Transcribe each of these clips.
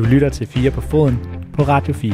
Du lytter til 4 på foden på Radio 4.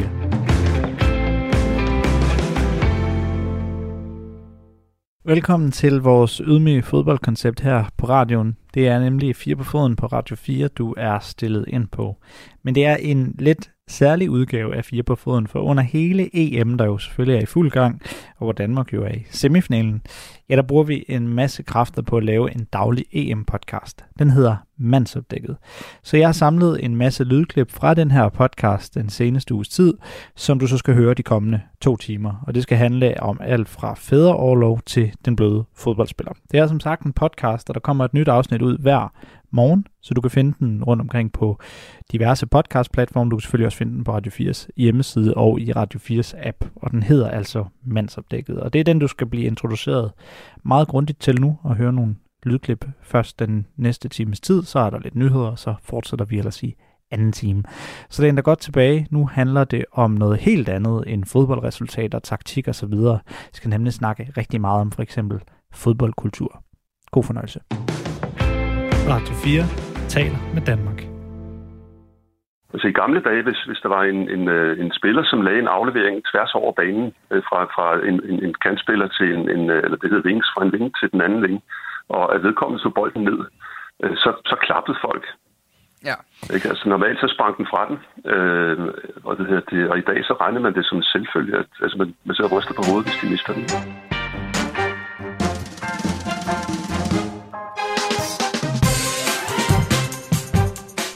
Velkommen til vores ydmyge fodboldkoncept her på radioen. Det er nemlig 4 på foden på Radio 4, du er stillet ind på. Men det er en lidt særlig udgave af 4 på foden, for under hele EM, der jo selvfølgelig er i fuld gang, og hvor Danmark jo er i semifinalen, ja, der bruger vi en masse kræfter på at lave en daglig EM-podcast. Den hedder Mandsopdækket. Så jeg har samlet en masse lydklip fra den her podcast den seneste uges tid, som du så skal høre de kommende to timer. Og det skal handle om alt fra fædreårlov til den bløde fodboldspiller. Det er som sagt en podcast, og der kommer et nyt afsnit ud hver morgen, så du kan finde den rundt omkring på diverse podcast-platforme. Du kan selvfølgelig også finde den på Radio 4's hjemmeside og i Radio 4's app, og den hedder altså Mandsopdækket. Og det er den, du skal blive introduceret meget grundigt til nu og høre nogle lydklip først den næste times tid, så er der lidt nyheder, og så fortsætter vi ellers i anden time. Så det er endda godt tilbage. Nu handler det om noget helt andet end fodboldresultater, taktik osv. Vi skal nemlig snakke rigtig meget om for eksempel fodboldkultur. God fornøjelse. Radio 4 taler med Danmark. Altså i gamle dage, hvis, hvis der var en, en, øh, en spiller, som lagde en aflevering tværs over banen øh, fra, fra en, en, en kantspiller til en, en, øh, eller det hedder wings, fra en wing til den anden wing, og at vedkommende så bolden ned, så, så klappede folk. Ja. Ikke? Altså normalt så sprang den fra den, øh, og, det hedder det, og i dag så regner man det som en selvfølge, at altså, man, man så ryster på hovedet, hvis de mister den.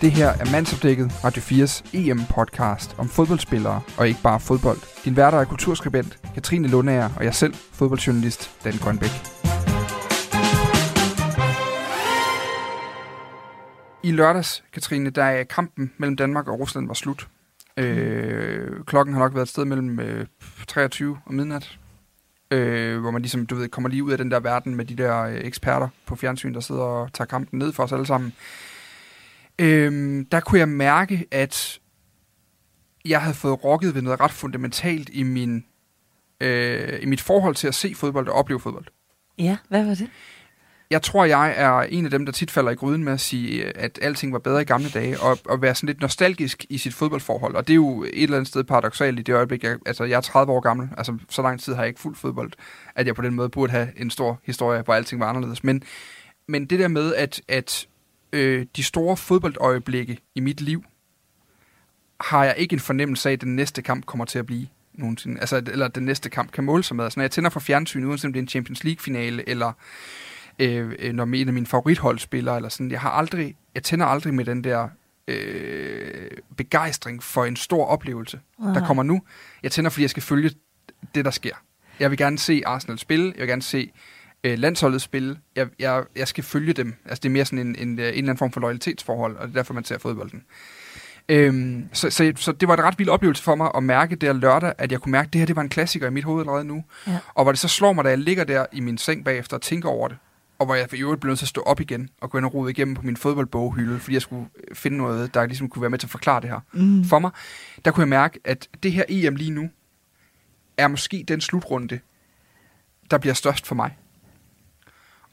Det her er Mandsopdækket, Radio 4's EM-podcast om fodboldspillere og ikke bare fodbold. Din værter er kulturskribent Katrine Lundager og jeg selv, fodboldjournalist Dan Grønbæk. I lørdags, Katrine, der er kampen mellem Danmark og Rusland var slut. Øh, klokken har nok været et sted mellem øh, 23 og midnat. Øh, hvor man ligesom, du ved, kommer lige ud af den der verden med de der øh, eksperter på fjernsyn, der sidder og tager kampen ned for os alle sammen. Øh, der kunne jeg mærke, at jeg havde fået rokket ved noget ret fundamentalt i, min, øh, i mit forhold til at se fodbold og opleve fodbold. Ja, hvad var det? Jeg tror, jeg er en af dem, der tit falder i gryden med at sige, at alting var bedre i gamle dage, og, og være sådan lidt nostalgisk i sit fodboldforhold. Og det er jo et eller andet sted paradoxalt i det øjeblik, jeg, altså jeg er 30 år gammel, altså så lang tid har jeg ikke fuldt fodbold, at jeg på den måde burde have en stor historie, hvor alting var anderledes. Men, men det der med, at, at øh, de store fodboldøjeblikke i mit liv, har jeg ikke en fornemmelse af, at den næste kamp kommer til at blive nogensinde. Altså, eller den næste kamp kan måle sig med. Altså, når jeg tænder for fjernsyn, uanset om det er en Champions League-finale, eller øh, øh, når en af mine favorithold spiller, eller sådan, jeg har aldrig, jeg tænder aldrig med den der øh, begejstring for en stor oplevelse, Nej. der kommer nu. Jeg tænder, fordi jeg skal følge det, der sker. Jeg vil gerne se Arsenal spille, jeg vil gerne se øh, landsholdet spille. Jeg, jeg, jeg skal følge dem. Altså, det er mere sådan en, en, en eller anden form for loyalitetsforhold, og det er derfor, man ser fodbolden. Øhm, så, så, så det var et ret vild oplevelse for mig at mærke der lørdag, at jeg kunne mærke, at det her det var en klassiker i mit hoved allerede nu. Ja. Og hvor det så slår mig, da jeg ligger der i min seng bagefter og tænker over det, og hvor jeg i øvrigt blev nødt til at stå op igen og gå ind og rode igennem på min fodboldboghylde, fordi jeg skulle øh, finde noget, der ligesom kunne være med til at forklare det her Mm. for mig. Der kunne jeg mærke, at det her EM lige nu, er måske den slutrunde, der bliver størst for mig.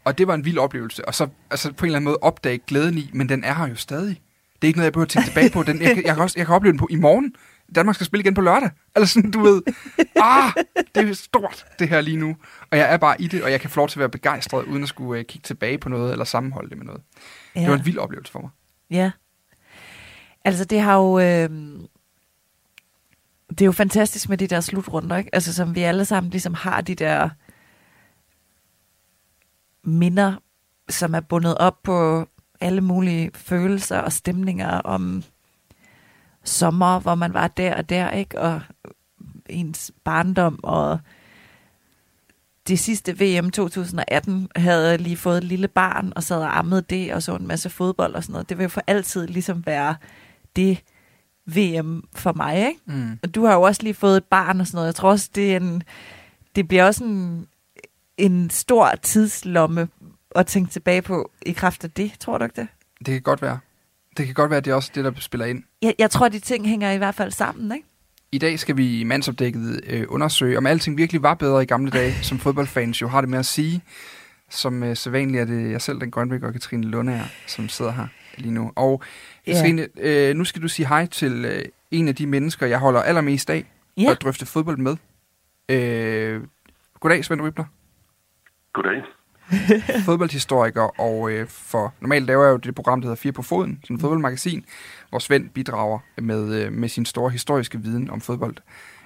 Og det var en vild oplevelse. Og så altså på en eller anden måde opdage glæden i, men den er her jo stadig. Det er ikke noget, jeg behøver at tænke tilbage på. Den, jeg, kan- jeg, kan også, jeg kan opleve den på i morgen. Danmark skal spille igen på lørdag. Eller sådan, du ved. Ah, det er stort, det her lige nu. Og jeg er bare i det, og jeg kan få lov til at være begejstret, uden at skulle uh, kigge tilbage på noget, eller sammenholde det med noget. Ja. Det var en vild oplevelse for mig. Ja. Altså, det har jo... Øh, det er jo fantastisk med de der slutrunder, ikke? Altså, som vi alle sammen ligesom har de der minder, som er bundet op på alle mulige følelser og stemninger om sommer, hvor man var der og der, ikke? Og ens barndom og det sidste VM 2018 havde jeg lige fået et lille barn og sad og ammede det og så en masse fodbold og sådan noget. Det vil jo for altid ligesom være det VM for mig, ikke? Mm. Og du har jo også lige fået et barn og sådan noget. Jeg tror også, det, er en, det bliver også en, en stor tidslomme at tænke tilbage på i kraft af det. Tror du ikke det? Det kan godt være. Det kan godt være, at det er også det, der spiller ind. Jeg, jeg tror, de ting hænger i hvert fald sammen, ikke? I dag skal vi i mandsopdækket øh, undersøge, om alting virkelig var bedre i gamle dage, som fodboldfans jo har det med at sige. Som øh, sædvanligt er det jeg selv, den Grønbæk og Katrine Lundager, som sidder her lige nu. Og Katrine, øh, nu skal du sige hej til øh, en af de mennesker, jeg holder allermest af Ja. at drøfte fodbold med. Øh, goddag, Svend Rybner. Goddag. fodboldhistoriker, og øh, for normalt laver jeg jo det program, der hedder Fire på Foden, sådan et fodboldmagasin, hvor Svend bidrager med, øh, med sin store historiske viden om fodbold.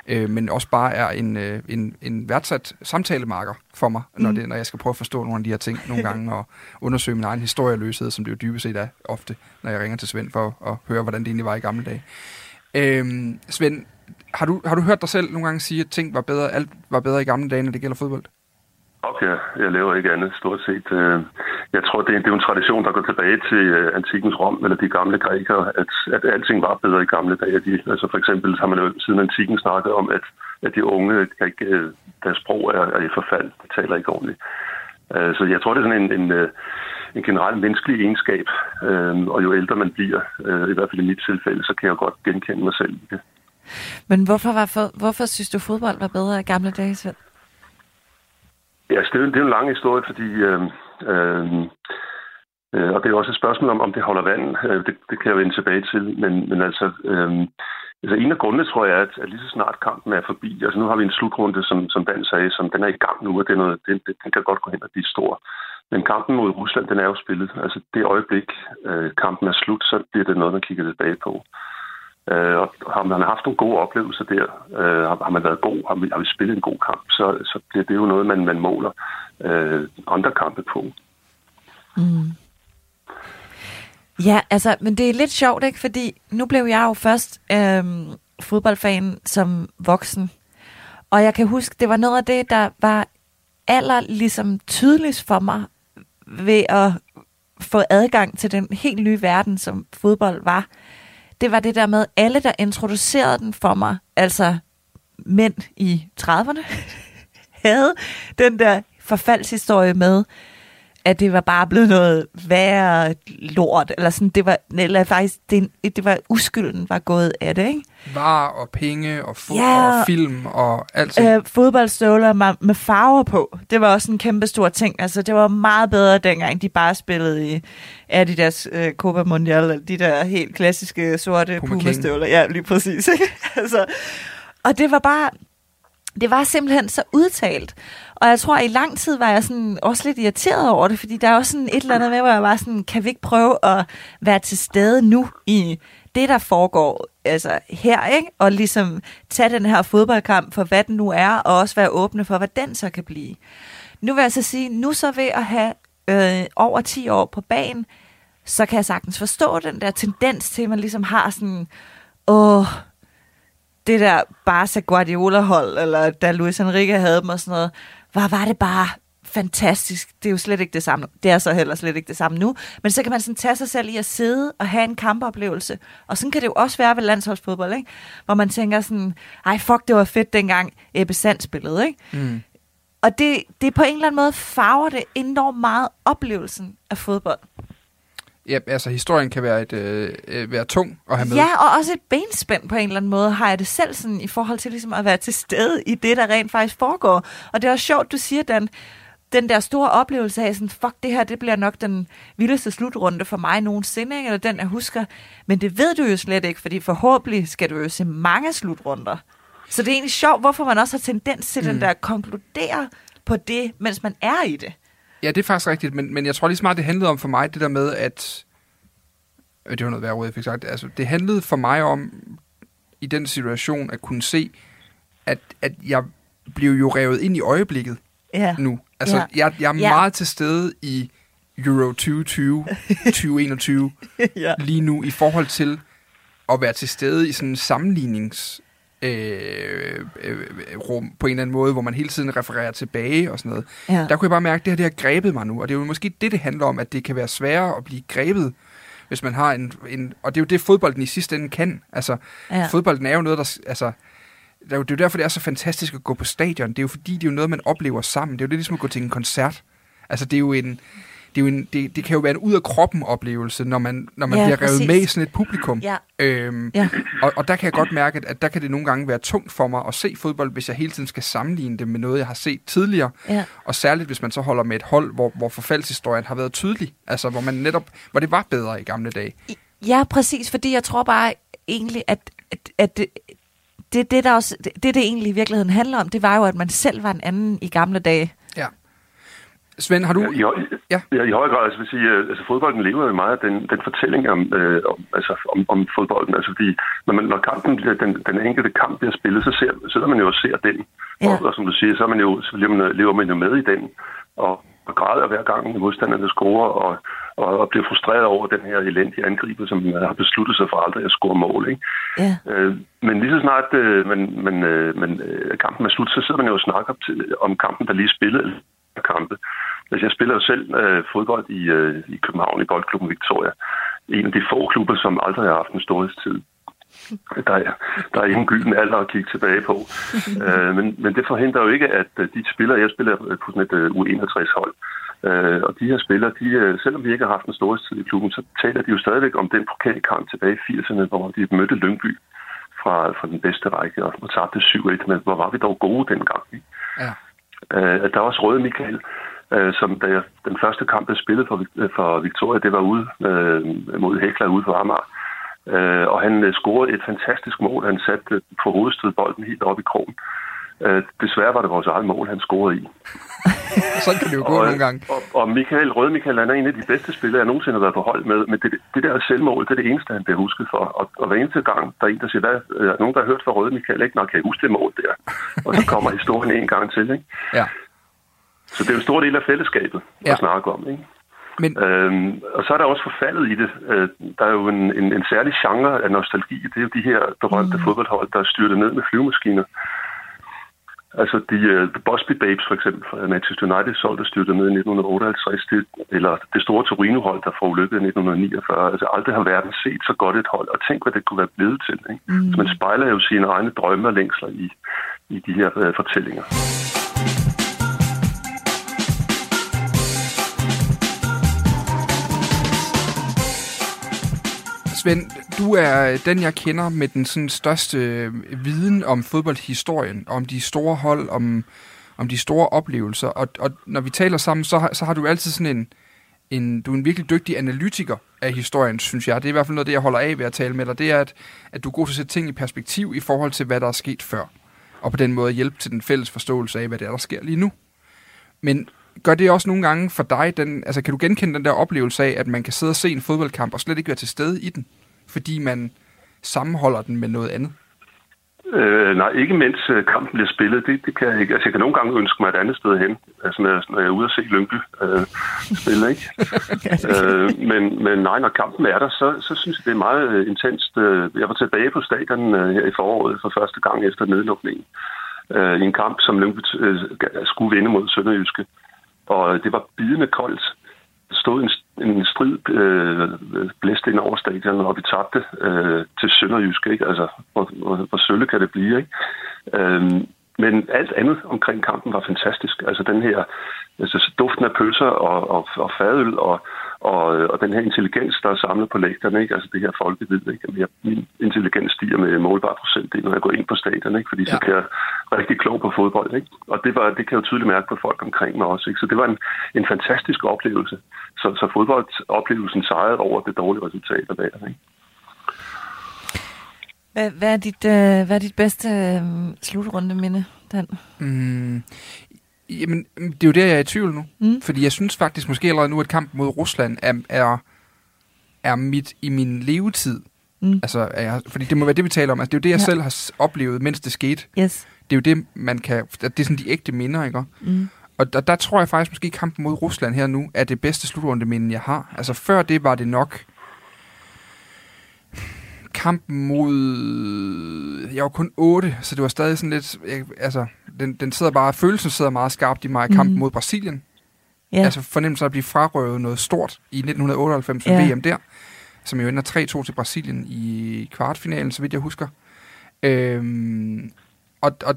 Øh, men også bare er en, øh, en, en værdsat samtalemarker for mig, når, Mm. det, når jeg skal prøve at forstå nogle af de her ting nogle gange, og undersøge min egen historieløshed, som det jo dybest set er ofte, når jeg ringer til Svend for at høre, hvordan det egentlig var i gamle dage. Øh, Svend, har du, har du hørt dig selv nogle gange sige, at ting var bedre, alt var bedre i gamle dage, når det gælder fodbold? Okay, jeg laver ikke andet stort set. Øh, jeg tror, det er, det er en tradition, der går tilbage til øh, antikens Rom, eller de gamle grækere, at, at alting var bedre i gamle dage. De, altså for eksempel har man jo siden antikken snakket om, at, at de unge, kan ikke, øh, deres sprog er, er i forfald, de taler ikke ordentligt. Så jeg tror, det er sådan en, en, en generel menneskelig egenskab, og jo ældre man bliver, i hvert fald i mit tilfælde, så kan jeg godt genkende mig selv i det. Men hvorfor, var hvorfor synes du, fodbold var bedre i gamle dage, Svend? Ja, altså, det er, det er en lang historie, fordi... Øh, øh, øh, og det er også et spørgsmål om, om det holder vand. Øh, det, det kan jeg vende tilbage til. Men, men altså, øh, altså, en af grundene, tror jeg, er, at, at lige så snart kampen er forbi, altså nu har vi en slutrunde, som, som Dan sagde, som den er i gang nu, og det er noget, det, det, den kan godt gå hen og blive stor. Men kampen mod Rusland, den er jo spillet. Altså det øjeblik, øh, kampen er slut, så bliver det noget, man kigger tilbage på. Øh, og har man haft nogle gode oplevelser der, øh, har, har man været god, har vi, har vi spillet en god kamp, så, så bliver det jo noget, man, man måler øh, andre kampe på. Mm. Ja, altså, men det er lidt sjovt, ikke? Fordi nu blev jeg jo først øh, fodboldfan som voksen. Og jeg kan huske, det var noget af det, der var aller ligesom tydeligst for mig ved at få adgang til den helt nye verden, som fodbold var. Det var det der med alle, der introducerede den for mig, altså mænd i 30'erne, havde den der forfaldshistorie med, at det var bare blevet noget værre lort, eller sådan, det var, eller faktisk, det, det var uskylden var gået af det, ikke? Var og penge og fod Ja. og film og alt det. Øh, fodboldstøvler med, med farver på, det var også en kæmpe stor ting. Altså, det var meget bedre dengang, de bare spillede i Adidas øh, Copa Mundial, de der helt klassiske sorte Puma King. Puma-støvler. Ja, lige præcis. Ikke? altså, og det var bare, det var simpelthen så udtalt. Og jeg tror, at i lang tid var jeg sådan også lidt irriteret over det, fordi der er også sådan et eller andet med, hvor jeg var sådan, kan vi ikke prøve at være til stede nu i det, der foregår altså her, ikke? Og ligesom tage den her fodboldkamp for, hvad den nu er, og også være åbne for, hvad den så kan blive. Nu vil jeg så sige, nu så ved at have øh, over 10 år på banen, så kan jeg sagtens forstå den der tendens til, at man ligesom har sådan, åh, det der Barca Guardiola-hold, eller da Luis Enrique havde dem og sådan noget, var, var det bare fantastisk. Det er jo slet ikke det samme. Det er så heller slet ikke det samme nu. Men så kan man sådan tage sig selv i at sidde og have en kampoplevelse. Og sådan kan det jo også være ved landsholdsfodbold, ikke? Hvor man tænker sådan, ej fuck, det var fedt dengang Ebbe Sand spillede, ikke? Mm. Og det, det på en eller anden måde farver det enormt meget oplevelsen af fodbold. Ja, altså historien kan være, et, øh, øh, være tung at have med. Ja, og også et benspænd på en eller anden måde, har jeg det selv sådan, i forhold til ligesom at være til stede i det, der rent faktisk foregår. Og det er også sjovt, du siger, Dan, den der store oplevelse af sådan, fuck, det her, det bliver nok den vildeste slutrunde for mig nogensinde, ikke? eller den, jeg husker. Men det ved du jo slet ikke, fordi forhåbentlig skal du jo se mange slutrunder. Så det er egentlig sjovt, hvorfor man også har tendens til mm. den der at konkludere på det, mens man er i det. Ja, det er faktisk rigtigt, men, men jeg tror lige så meget, det handlede om for mig, det der med, at... Øh, det var noget værre ord, jeg fik sagt. Altså, det handlede for mig om, i den situation, at kunne se, at, at jeg blev jo revet ind i øjeblikket Ja. nu. Altså, Ja. jeg, jeg er Ja. meget til stede i Euro 2020, 2021, ja. lige nu, i forhold til at være til stede i sådan en sammenlignings øh, øh, rum på en eller anden måde, hvor man hele tiden refererer tilbage og sådan noget. ja. Der kunne jeg bare mærke, at det her det har grebet mig nu, og det er jo måske det, det handler om, at det kan være sværere at blive grebet, hvis man har en... en og det er jo det, fodbolden i sidste ende kan. Altså, ja. fodbolden er jo noget, der... Altså, det er, jo, det er jo derfor, det er så fantastisk at gå på stadion. Det er jo fordi, det er jo noget, man oplever sammen. Det er jo lidt ligesom at gå til en koncert. Altså, det er jo en... det, er jo en, det, det kan jo være en ud af kroppen oplevelse, når man, når man Ja, bliver revet præcis. med i sådan et publikum. Ja. Øhm, Ja. og, og der kan jeg godt mærke, at, at der kan det nogle gange være tungt for mig at se fodbold, hvis jeg hele tiden skal sammenligne det med noget, jeg har set tidligere. Ja. Og særligt, hvis man så holder med et hold, hvor, hvor forfaldshistorien har været tydelig. Altså, hvor man netop, hvor det var bedre i gamle dage. Ja, præcis, fordi jeg tror bare egentlig, at, at, at det, det, det, der også, det, det, det egentlig i virkeligheden handler om, det var jo, at man selv var en anden i gamle dage. Ja. Svend, har du... I, høj- Ja. ja, i høj grad, altså, vil sige, øh, altså fodbolden lever jo meget af den, den fortælling om, øh, om, altså, om, om fodbolden. Altså, fordi, når, man, når kampen, bliver- den, den enkelte kamp bliver spillet, så ser, sidder man jo og ser den. Ja. Og, og, som du siger, så, er man jo, så lever, man, lever man jo med i den. Og, og græder hver gang modstanderne scorer, og, og, og bliver frustreret over den her elendige angriber, som man har besluttet sig for aldrig at score mål. Ikke? Ja, Øh, men lige så snart øh, man, man, øh, man, øh, kampen er slut, så sidder man jo og snakker til, om kampen, der lige spillede kampe. Altså, jeg spiller jo selv øh, fodbold i, øh, i København i Boldklubben Victoria. En af de få klubber, som aldrig har haft en storhedstid. Der er, der er ingen gylden alder at kigge tilbage på. øh, men, men det forhindrer jo ikke, at øh, de spillere, jeg spiller på sådan et øh, U61-hold, øh, og de her spillere, de, øh, selvom vi ikke har haft en storhedstid i klubben, så taler de jo stadigvæk om den pokalkamp tilbage i 80'erne, hvor de mødte Lyngby fra, fra den bedste række og, og tabte 7-1, men hvor var vi dog gode dengang. Ikke? Ja. Øh, der er også Røde Michael, øh, som da jeg, den første kamp, jeg spillede for, for Victoria, det var ude øh, mod Hekla ude på Amager. Øh, og han øh, scorede et fantastisk mål. Han satte øh, på hovedstød bolden helt op i krogen. Øh, desværre var det vores eget mål, han scorede i. Sådan kan det jo gå og, nogle gange. Og, og Michael, Røde Michael, han er en af de bedste spillere, jeg nogensinde har været på hold med. Men det, det der selvmål, det er det eneste, han bliver husket for. Og, og hver eneste gang, der er en, der siger, hvad, øh, nogen, der har hørt fra Røde Michael, ikke? Nå, kan jeg huske det mål der? Og så kommer historien en gang til, ikke? Ja. Så det er jo en stor del af fællesskabet at Ja. snakke om, ikke? Men Øhm, og så er der også forfaldet i det. Øh, der er jo en, en, en særlig genre af nostalgi. Det er jo de her berømte mm. fodboldhold, der er styrtet ned med flyvemaskiner. Altså de uh, The Busby Babes for eksempel fra Manchester United hold, der styrtede ned i 1958, det, eller det store Torino-hold, der forulykkede i 1949. Altså aldrig har verden set så godt et hold, og tænk, hvad det kunne være blevet til. Ikke? Mm. Så man spejler jo sine egne drømme og længsler i, i de her uh, fortællinger. Svend, du er den, jeg kender med den sådan største øh, viden om fodboldhistorien, om de store hold, om, om de store oplevelser. Og, og når vi taler sammen, så har, så har du altid sådan en, en, du er en virkelig dygtig analytiker af historien, synes jeg. Det er i hvert fald noget, det jeg holder af ved at tale med dig. Det er, at, at du er god til at sætte ting i perspektiv i forhold til, hvad der er sket før. Og på den måde hjælpe til den fælles forståelse af, hvad det er, der sker lige nu. Men gør det også nogle gange for dig, den, altså kan du genkende den der oplevelse af, at man kan sidde og se en fodboldkamp og slet ikke være til stede i den, fordi man sammenholder den med noget andet? Øh, nej, ikke mens øh, kampen bliver spillet. Det, det kan jeg ikke. Altså, jeg kan nogle gange ønske mig et andet sted hen, altså, når, jeg, når jeg er ude og se Lyngby øh, spille, ikke? øh, men, men nej, når kampen er der, så, så synes jeg, det er meget øh, intenst. Øh, Jeg var tilbage på stadion øh, her i foråret for første gang efter nedlukningen. Øh, I en kamp, som Lyngby øh, skulle vinde mod Sønderjyske. Og det var bidende koldt. Der stod en, en strid øh, blæst ind over stadion, og vi tabte øh, til Sønderjysk. Ikke? Altså, hvor, hvor, hvor sølle kan det blive, ikke? Øhm, men alt andet omkring kampen var fantastisk. Altså den her altså, duften af pølser og, og, og fadøl og, og, og den her intelligens, der er samlet på lægterne, ikke? altså det her folkevid, ikke? Jamen, jeg, min intelligens stiger med målbar procent, når jeg går ind på stadion, ikke? fordi ja. så kan jeg rigtig klog på fodbold. Ikke? Og det, var, det kan jeg jo tydeligt mærke på folk omkring mig også. Ikke? Så det var en, en fantastisk oplevelse. Så, så fodboldoplevelsen sejrede over det dårlige resultat af hver. Ikke? Hvad, hvad, er, dit, øh, hvad er dit bedste øh, slutrunde minde, Dan? Mm, jamen, det er jo der, jeg er i tvivl nu. Mm. Fordi jeg synes faktisk måske allerede nu, at kampen mod Rusland er, er, er mit i min levetid. Mm. Altså, er jeg, fordi det må være det, vi taler om. Altså, det er jo det, jeg Ja. selv har oplevet, mens det skete. Yes. Det er jo det, man kan... Det er sådan de ægte minder, ikke? Mm. Og der, der tror jeg faktisk måske, kampen mod Rusland her nu er det bedste slutrundeminde, jeg har. Altså før det var det nok kampen mod... Jeg var kun 8, så det var stadig sådan lidt... Jeg, altså, den, den sidder bare... Følelsen sidder meget skarpt i mig. Kampen Mhm. mod Brasilien. Ja. Altså fornemmelsen af at blive frarøvet noget stort i 1998 Ja. VM der. Som jo ender 3-2 til Brasilien i kvartfinalen, så vidt jeg husker. Øhm, og, og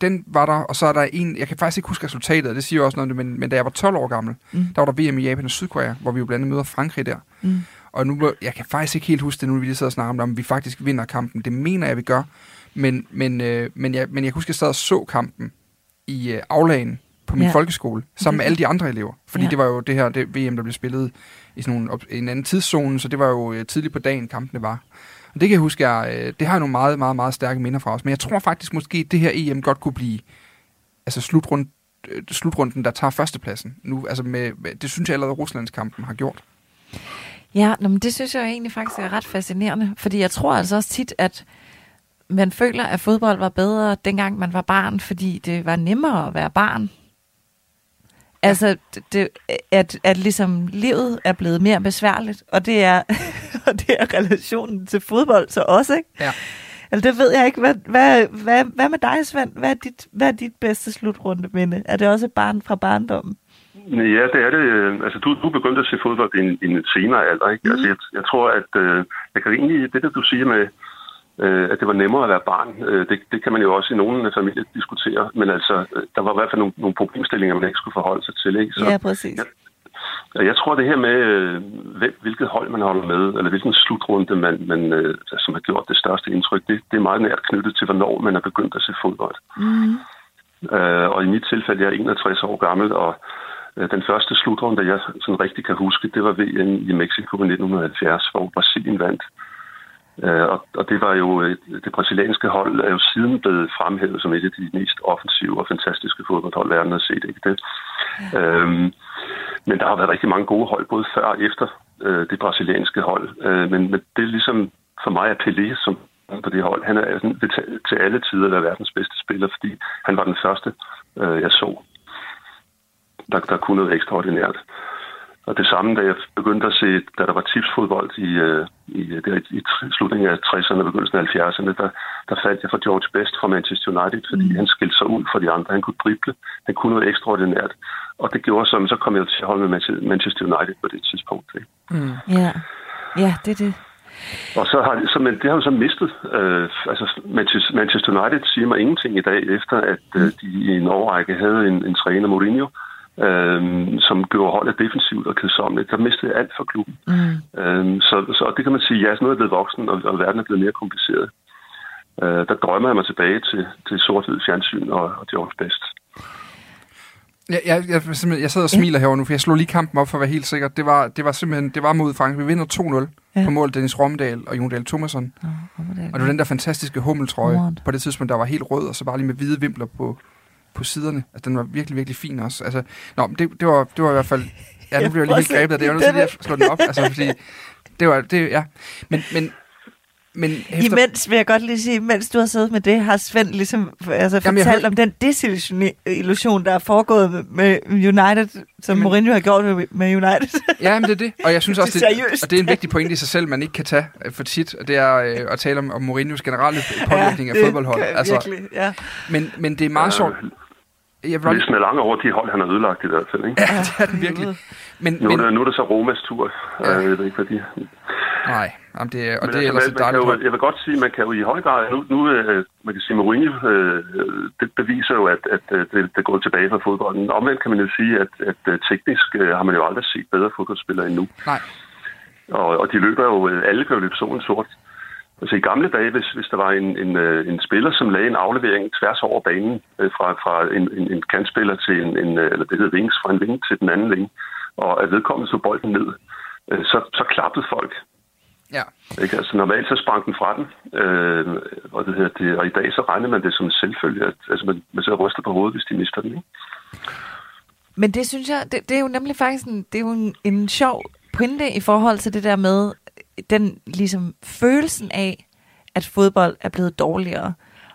den, var der, og så er der en, jeg kan faktisk ikke huske resultatet, det siger også noget, men, men da jeg var 12 år gammel, mm. der var der VM i Japan og Sydkorea, hvor vi jo blandt andet møder Frankrig der. Mm. Og nu, jeg kan faktisk ikke helt huske det, nu vi lige sidder og snakker om det, om vi faktisk vinder kampen. Det mener jeg, vi gør. Men, men, øh, men, jeg, men jeg kan huske, at jeg sad og så kampen i øh, aflagen på min ja. folkeskole, sammen med alle de andre elever. Fordi ja. det var jo det her det VM, der blev spillet i sådan nogle, en anden tidszone, så det var jo øh, tidligt på dagen, kampene var. Og det kan jeg huske, jeg, øh, det har jeg nogle meget, meget, meget stærke minder fra os. Men jeg tror faktisk måske, at det her EM godt kunne blive altså slutrund, øh, slutrunden, der tager førstepladsen. Nu, altså med, det synes jeg allerede, Ruslands kampen har gjort. Ja, men det synes jeg egentlig faktisk er ret fascinerende, fordi jeg tror altså også tit, at man føler, at fodbold var bedre, dengang man var barn, fordi det var nemmere at være barn. Altså, det, at, at ligesom livet er blevet mere besværligt, og det er, og det er relationen til fodbold så også, ikke? Ja. Altså, det ved jeg ikke. Hvad, hvad, hvad, hvad med dig, Svend? Hvad er dit, hvad er dit bedste slutrunde minde? Er det også et barn fra barndommen? Ja, det er det. Altså, du, du begyndte at se fodbold i en, i en senere alder, ikke? Mm. Altså, jeg, jeg tror, at øh, jeg kan egentlig, det der du siger med, øh, at det var nemmere at være barn, øh, det, det kan man jo også i nogle familier diskutere, men altså, øh, der var i hvert fald nogle, nogle problemstillinger, man ikke skulle forholde sig til, ikke? Så, ja, præcis. Jeg, jeg tror, det her med, øh, hvilket hold man holder med, eller hvilken slutrunde, man, man, som har gjort det største indtryk, det, det er meget nært knyttet til, hvornår man er begyndt at se fodbold. Mm. Øh, og i mit tilfælde, jeg er 61 år gammel, og den første slutrunde, jeg sådan rigtig kan huske, det var VM i Mexico i 1970, hvor Brasilien vandt. Øh, og, og det var jo, det brasilianske hold er jo siden blevet fremhævet som et af de mest offensive og fantastiske fodboldhold, verden har set. Ikke det? Ja. Øhm, men der har været rigtig mange gode hold, både før og efter øh, det brasilianske hold. Øh, men, men det er ligesom for mig at Pelé, som på det hold, han er sådan, til alle tider været verdens bedste spiller, fordi han var den første, øh, jeg så, der, der kunne noget ekstraordinært. Og det samme, da jeg begyndte at se, da der var tipsfodbold i, øh, i, der, i slutningen af 60'erne og begyndelsen af 70'erne, der, der faldt jeg for George Best fra Manchester United, fordi mm. han skilte sig ud fra de andre. Han kunne drible, han kunne noget ekstraordinært. Og det gjorde så, så kom jeg til at holde med Manchester United på det tidspunkt. Ikke? Mm. Ja. ja, det er det. Og så har, så, men det har jo så mistet. Øh, altså Manchester United siger mig ingenting i dag, efter at øh, de i en årrække havde en, en træner, Mourinho, øhm, som gjorde holdet defensivt og kedsommeligt. Der mistede alt for klubben. Mm. Øhm, så, så det kan man sige, ja, nu er blevet voksen, og, og verden er blevet mere kompliceret. Øh, der drømmer jeg mig tilbage til, til sort-hvid fjernsyn og, og George Best. Jeg, jeg, jeg, jeg sidder og smiler herovre nu, for jeg slog lige kampen op for at være helt sikker. Det var, det var simpelthen det var mod Frankrig. Vi vinder 2-0 ja. på mål Dennis Romdal og Jon Dahl Thomasson. Ja, og det var den der fantastiske hummeltrøje på det tidspunkt, der var helt rød, og så bare lige med hvide vimpler på, på siderne. Altså, den var virkelig, virkelig fin også. Altså, nå, det, det, var, det var i hvert fald... Ja, nu bliver jeg lige helt grebet af det. Jeg var nødt til at slå den op. Altså, fordi det var... Det, ja. Men, men, men efter... Imens vil jeg godt lige sige, mens du har siddet med det, har Svend ligesom altså, Jamen, fortalt om den desillusion, der er foregået med United, som Jamen, Mourinho har gjort med United. ja, men det er det. Og jeg synes også, det, det og det er en vigtig pointe i sig selv, man ikke kan tage øh, for tit, og det er øh, at tale om, om Mourinhos generelle påvirkning ja, af fodboldhold. Altså, virkelig, ja. men, men det er meget sjovt. Jeg vil... Listen er lang over de hold, han har ødelagt i hvert fald. Ikke? Ja, det er den virkelig. Men, nu, men... Er det, nu er det så Romas tur. Ja. Jeg ved ikke, hvad de... Nej, jamen det, og men det er altså, ellers dejligt. Jo, jeg vil godt sige, man kan jo i høj grad... Nu, nu øh, man kan sige, Mourinho, øh, det beviser jo, at, at det, det er gået tilbage fra fodbolden. Omvendt kan man jo sige, at, at teknisk har man jo aldrig set bedre fodboldspillere endnu. Nej. Og, og de løber jo... Alle kan jo løbe solen sort. Altså i gamle dage, hvis, hvis der var en, en, øh, en spiller, som lagde en aflevering tværs over banen øh, fra, fra en, en, en kantspiller til en, en, øh, eller det hedder vings, fra en vinge til den anden vinge, og at vedkommende så bolden ned, øh, så, så klappede folk. Ja. Ikke? Altså normalt så sprang den fra den, øh, og, det hedder det, og i dag så regner man det som en selvfølge, at altså, man, man så ryster på hovedet, hvis de mister den. Ikke? Men det synes jeg, det, det er jo nemlig faktisk en, det er jo en, en sjov pointe i forhold til det der med, den ligesom følelsen af, at fodbold er blevet dårligere.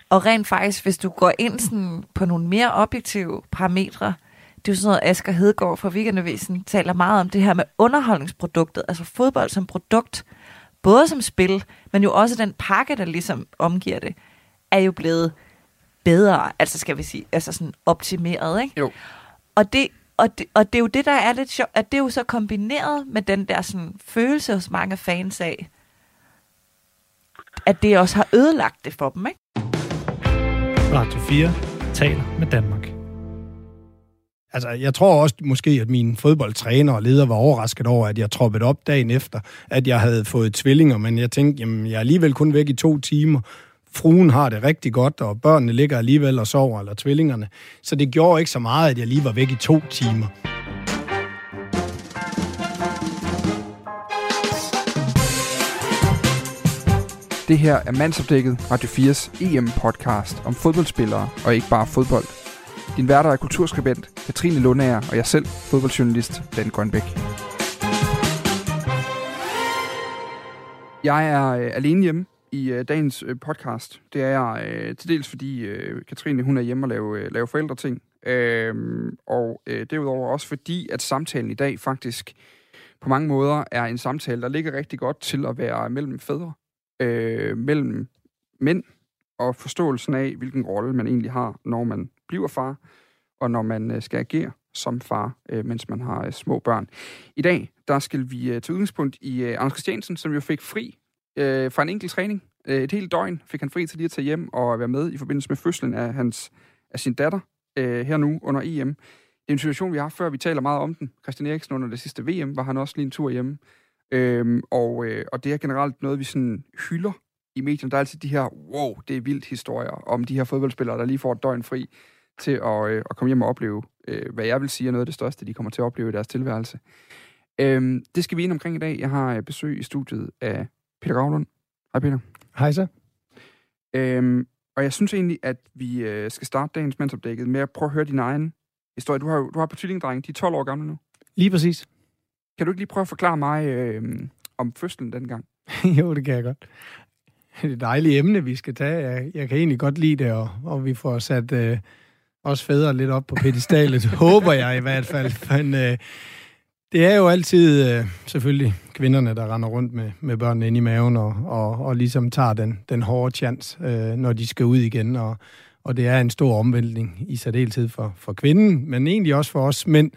Og rent faktisk, hvis du går ind sådan på nogle mere objektive parametre, det er jo sådan noget, Asger Hedegaard fra Weekendavisen taler meget om det her med underholdningsproduktet, altså fodbold som produkt, både som spil, men jo også den pakke, der ligesom omgiver det, er jo blevet bedre, altså skal vi sige, altså sådan optimeret, ikke? Jo. Og det, og det, og det er jo det, der er lidt sjovt, at det er jo så kombineret med den der sådan, følelse hos mange fans af, at det også har ødelagt det for dem, ikke? Radio 4 taler med Danmark. Altså, jeg tror også måske, at min fodboldtræner og leder var overrasket over, at jeg troppede op dagen efter, at jeg havde fået tvillinger, men jeg tænkte, jamen, jeg er alligevel kun væk i to timer. Fruen har det rigtig godt, og børnene ligger alligevel og sover, eller tvillingerne. Så det gjorde ikke så meget, at jeg lige var væk i to timer. Det her er mandsopdækket Radio 4's EM-podcast om fodboldspillere og ikke bare fodbold. Din værter er kulturskribent Katrine Lundager og jeg selv, fodboldjournalist Dan Grønbæk. Jeg er øh, alene hjemme i øh, dagens øh, podcast. Det er jeg øh, til dels, fordi øh, Katrine hun er hjemme og lave, øh, lave forældreting. Øh, og øh, derudover også fordi, at samtalen i dag faktisk på mange måder er en samtale, der ligger rigtig godt til at være mellem fædre øh, mellem mænd og forståelsen af, hvilken rolle man egentlig har, når man bliver far, og når man øh, skal agere som far, øh, mens man har øh, små børn. I dag, der skal vi øh, til udgangspunkt i øh, Anders Christiansen, som jo fik fri øh, fra en enkelt træning. Øh, et helt døgn fik han fri til lige at tage hjem og være med i forbindelse med fødslen af, hans, af sin datter øh, her nu under EM. Det er en situation, vi har haft før, vi taler meget om den. Christian Eriksen under det sidste VM var han også lige en tur hjemme. Øhm, og, øh, og det er generelt noget, vi sådan hylder i medierne. Der er altid de her, wow, det er vildt historier om de her fodboldspillere, der lige får et døgn fri til at, øh, at komme hjem og opleve, øh, hvad jeg vil sige er noget af det største, de kommer til at opleve i deres tilværelse. Øhm, det skal vi ind omkring i dag. Jeg har øh, besøg i studiet af Peter Gravlund. Hej Peter. Hej så. Øhm, og jeg synes egentlig, at vi øh, skal starte dagens mandsopdækket med at prøve at høre din egen historie. Du har, du har på tvillingdreng, de er 12 år gamle nu. Lige præcis. Kan du ikke lige prøve at forklare mig øh, om fødslen dengang? jo, det kan jeg godt. Det er et dejligt emne, vi skal tage. Jeg, jeg kan egentlig godt lide det, og, og vi får sat øh, os fædre lidt op på pedestalet, håber jeg i hvert fald. Men øh, det er jo altid øh, selvfølgelig kvinderne, der render rundt med, med børnene ind i maven, og, og, og ligesom tager den, den hårde chance, øh, når de skal ud igen. Og, og det er en stor omvæltning i særdeleshed for, for kvinden, men egentlig også for os mænd.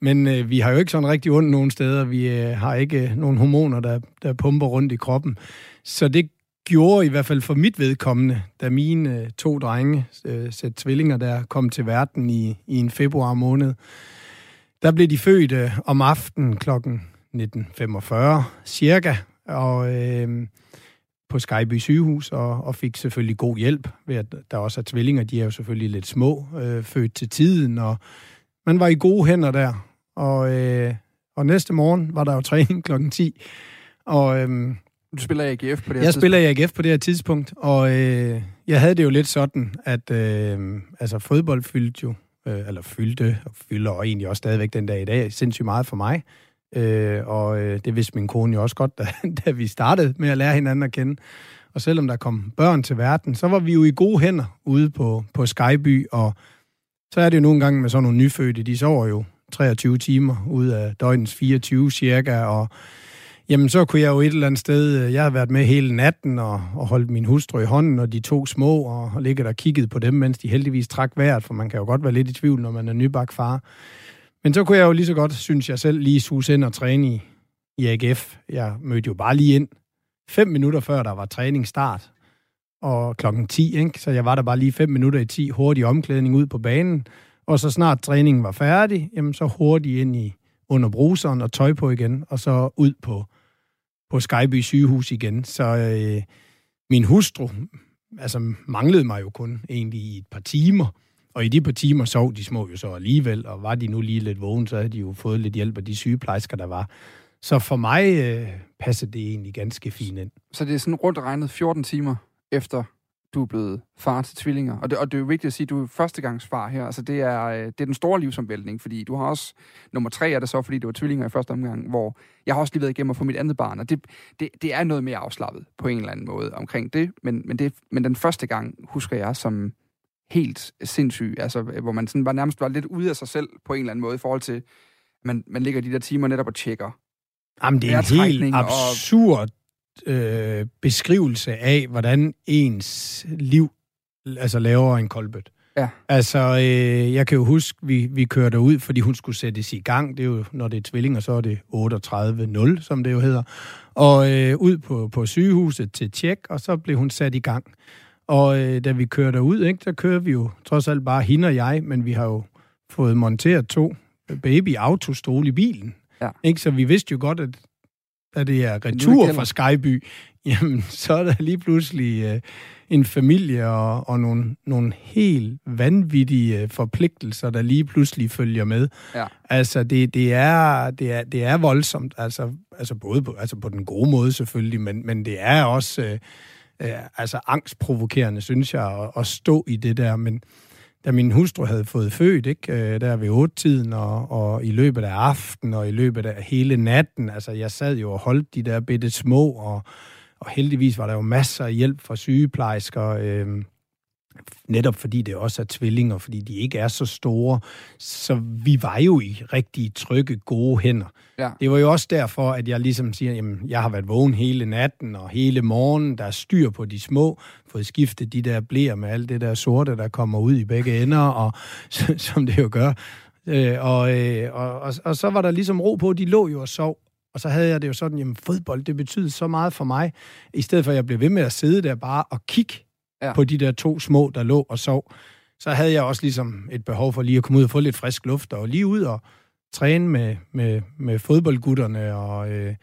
Men øh, vi har jo ikke sådan rigtig ondt nogen steder. Vi øh, har ikke øh, nogen hormoner, der, der pumper rundt i kroppen. Så det gjorde i hvert fald for mit vedkommende, da mine øh, to drenge, øh, sæt tvillinger der, kom til verden i, i en februar måned. Der blev de født øh, om aftenen klokken 19.45 cirka, og øh, på Skyby sygehus, og, og fik selvfølgelig god hjælp ved, at der også er tvillinger. De er jo selvfølgelig lidt små, øh, født til tiden, og man var i gode hænder der. Og, øh, og næste morgen var der jo træning klokken 10. Og, øh, du spiller i AGF på det her jeg tidspunkt? Jeg spiller i AGF på det her tidspunkt, og øh, jeg havde det jo lidt sådan, at øh, altså, fodbold fyldte jo, øh, eller fyldte, og fylder og egentlig også stadigvæk den dag i dag, sindssygt meget for mig. Øh, og øh, det vidste min kone jo også godt, da, da vi startede med at lære hinanden at kende. Og selvom der kom børn til verden, så var vi jo i gode hænder ude på, på Skyby, og så er det jo nogle gange med sådan nogle nyfødte, de sover jo 23 timer ud af døgnens 24 cirka, og jamen så kunne jeg jo et eller andet sted, øh, jeg har været med hele natten og, og holdt min hustru i hånden, og de to små, og, og ligget og kigget på dem, mens de heldigvis trak vejret, for man kan jo godt være lidt i tvivl, når man er nybagt far. Men så kunne jeg jo lige så godt, synes jeg selv, lige suse ind og træne i, i AGF. Jeg mødte jo bare lige ind, fem minutter før der var træningsstart, og klokken 10, ikke? så jeg var der bare lige 5 minutter i 10, hurtig omklædning ud på banen, og så snart træningen var færdig, jamen så hurtigt ind i under bruseren og tøj på igen, og så ud på, på Skyby sygehus igen. Så øh, min hustru altså, manglede mig jo kun egentlig i et par timer, og i de par timer sov de små jo så alligevel, og var de nu lige lidt vågen, så havde de jo fået lidt hjælp af de sygeplejersker, der var. Så for mig øh, passede det egentlig ganske fint ind. Så det er sådan rundt regnet 14 timer efter du er blevet far til tvillinger. Og det, og det er jo vigtigt at sige, at du er førstegangsfar her. Altså det er, det er den store livsomvæltning, fordi du har også, nummer tre er det så, fordi du var tvillinger i første omgang, hvor jeg har også lige været igennem at få mit andet barn, og det, det, det er noget mere afslappet på en eller anden måde omkring det, men, men, det, men den første gang husker jeg som helt sindssyg, altså hvor man sådan var nærmest var lidt ude af sig selv på en eller anden måde i forhold til, man, man ligger de der timer netop og tjekker. Jamen, det er en helt absurd øh, beskrivelse af, hvordan ens liv altså, laver en kolbøt. Ja. Altså, øh, jeg kan jo huske, vi, vi kørte ud, fordi hun skulle sættes i gang. Det er jo, når det er tvillinger, så er det 38-0, som det jo hedder. Og øh, ud på, på sygehuset til tjek, og så blev hun sat i gang. Og øh, da vi kører derud, ikke, der kører vi jo trods alt bare hende og jeg, men vi har jo fået monteret to baby autostol i bilen. Ja. Ikke? Så vi vidste jo godt, at da det er retur fra Skyby, jamen, så er der lige pludselig øh, en familie og, og nogle, nogle helt vanvittige øh, forpligtelser, der lige pludselig følger med. Ja. Altså, det, det, er, det, er, det er voldsomt, altså, altså både på, altså på den gode måde selvfølgelig, men, men det er også øh, øh, altså angstprovokerende, synes jeg, at, at stå i det der, men da min hustru havde fået født, ikke, øh, der ved otte-tiden, og, og i løbet af aftenen, og i løbet af hele natten, altså jeg sad jo og holdt de der bitte små, og, og heldigvis var der jo masser af hjælp fra sygeplejersker, øh, netop fordi det også er tvillinger, fordi de ikke er så store. Så vi var jo i rigtig trygge, gode hænder. Ja. Det var jo også derfor, at jeg ligesom siger, jamen, jeg har været vågen hele natten og hele morgen, der er styr på de små, fået skiftet de der blæer med alt det der sorte, der kommer ud i begge ender, og som det jo gør. Øh, og, øh, og, og, og så var der ligesom ro på, de lå jo og sov. Og så havde jeg det jo sådan, jamen fodbold, det betyder så meget for mig, i stedet for at jeg blev ved med at sidde der bare og kigge ja. på de der to små, der lå og sov. Så havde jeg også ligesom et behov for lige at komme ud og få lidt frisk luft, og lige ud og træne med, med, med fodboldgutterne og øh,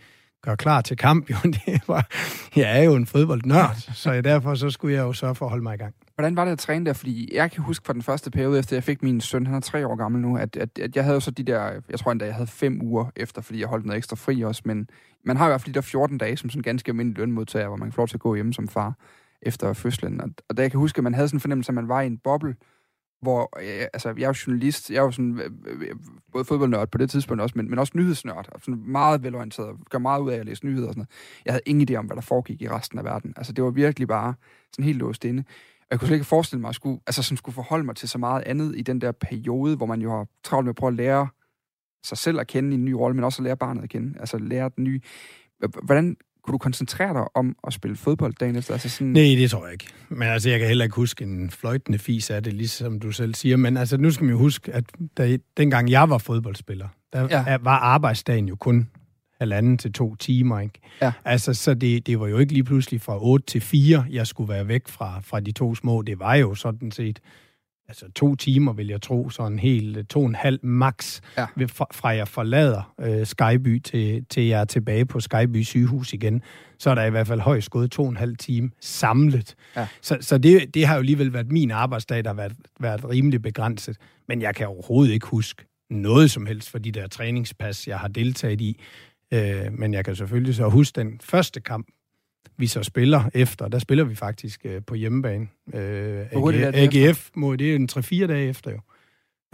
gøre klar til kamp. Jo, det var, jeg er jo en fodboldnørd, så derfor så skulle jeg jo sørge for at holde mig i gang. Hvordan var det at træne der? Fordi jeg kan huske fra den første periode, efter jeg fik min søn, han er tre år gammel nu, at, at, at jeg havde jo så de der, jeg tror endda, jeg havde fem uger efter, fordi jeg holdt noget ekstra fri også, men man har i hvert fald de der 14 dage, som sådan ganske almindelig lønmodtager, hvor man kan få lov til at gå hjemme som far efter fødslen. Og, og da jeg kan huske, at man havde sådan en fornemmelse, at man var i en boble, hvor, øh, altså, jeg er jo journalist, jeg er jo sådan, øh, øh, øh, både fodboldnørd på det tidspunkt også, men, men også nyhedsnørd, og sådan meget velorienteret, gør meget ud af at læse nyheder og sådan noget. Jeg havde ingen idé om, hvad der foregik i resten af verden. Altså, det var virkelig bare sådan helt låst inde. Og jeg kunne slet ikke forestille mig, at skulle, altså, sådan skulle forholde mig til så meget andet i den der periode, hvor man jo har travlt med at prøve at lære sig selv at kende i en ny rolle, men også at lære barnet at kende. Altså lære den nye... Hvordan kunne du koncentrere dig om at spille fodbold dagen efter? Altså sådan... Nej, det tror jeg ikke. Men altså, jeg kan heller ikke huske en fløjtende fis af det, ligesom du selv siger. Men altså, nu skal man jo huske, at da, dengang jeg var fodboldspiller, der ja. var arbejdsdagen jo kun halvanden til to timer, ikke? Ja. Altså, så det, det var jo ikke lige pludselig fra 8 til 4, jeg skulle være væk fra, fra de to små. Det var jo sådan set altså to timer, vil jeg tro, så en hel to og en halv max, ja. fra, fra jeg forlader øh, Skyby til, til jeg er tilbage på Skyby sygehus igen, så er der i hvert fald højst gået to og en halv time samlet. Ja. Så, så det, det har jo alligevel været min arbejdsdag, der har været, været rimelig begrænset. Men jeg kan overhovedet ikke huske noget som helst for de der træningspas, jeg har deltaget i. Øh, men jeg kan selvfølgelig så huske den første kamp, vi så spiller efter. Der spiller vi faktisk øh, på hjemmebane. Øh, AG, det AGF, mod, det er en 3-4 dage efter jo,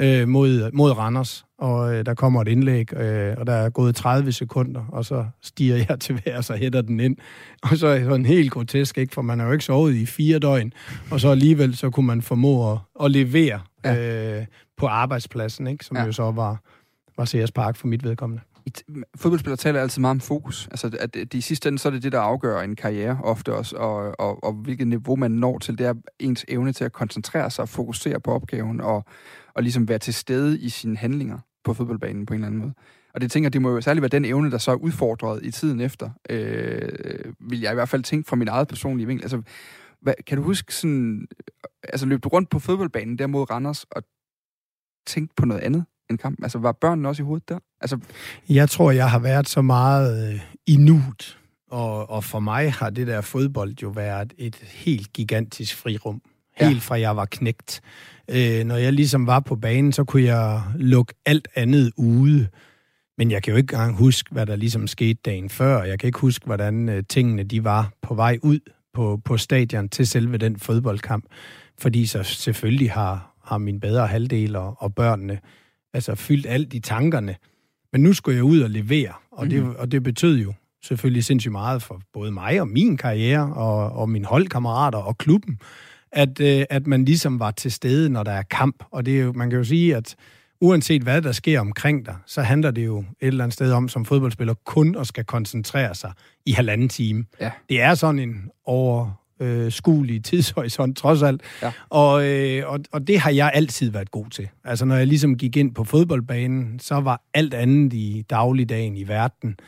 øh, mod, mod Randers. Og øh, der kommer et indlæg, øh, og der er gået 30 sekunder, og så stiger jeg til vejr, og så hætter den ind. Og så er det sådan helt grotesk, ikke? for man har jo ikke sovet i fire døgn, og så alligevel så kunne man formå at, at levere ja. øh, på arbejdspladsen, ikke? som ja. jo så var, var CS Park for mit vedkommende fodboldspillere taler altid meget om fokus. Altså, at de sidste ende, så er det det, der afgør en karriere ofte også, og, og, og hvilket niveau man når til, det er ens evne til at koncentrere sig og fokusere på opgaven, og, og ligesom være til stede i sine handlinger på fodboldbanen på en eller anden måde. Og det tænker det må jo særligt være den evne, der så er udfordret i tiden efter, øh, vil jeg i hvert fald tænke fra min eget personlige vinkel. Altså, hvad, kan du huske sådan, altså løb du rundt på fodboldbanen der mod Randers, og tænkte på noget andet? En kamp? Altså, var børnene også i hovedet der? Altså... Jeg tror, jeg har været så meget øh, i nuet, og, og for mig har det der fodbold jo været et helt gigantisk frirum. Helt ja. fra jeg var knægt. Øh, når jeg ligesom var på banen, så kunne jeg lukke alt andet ude. Men jeg kan jo ikke engang huske, hvad der ligesom skete dagen før. Jeg kan ikke huske, hvordan øh, tingene de var på vej ud på, på stadion til selve den fodboldkamp. Fordi så selvfølgelig har, har min bedre halvdel og, og børnene altså fyldt alt i tankerne. Men nu skulle jeg ud og levere, og, mm. det, mhm. og det betød jo selvfølgelig sindssygt meget for både mig og min karriere, og, og mine holdkammerater og klubben, at, øh, at man ligesom var til stede, når der er kamp. Og det er jo, man kan jo sige, at uanset hvad der sker omkring dig, så handler det jo et eller andet sted om, som fodboldspiller, kun at skal koncentrere sig i halvanden time. Ja. Det er sådan en over øh, skuelig tidshorisont, trods alt. Ja. Og, øh, og, og det har jeg altid været god til. Altså, når jeg ligesom gik ind på fodboldbanen, så var alt andet i dagligdagen i verden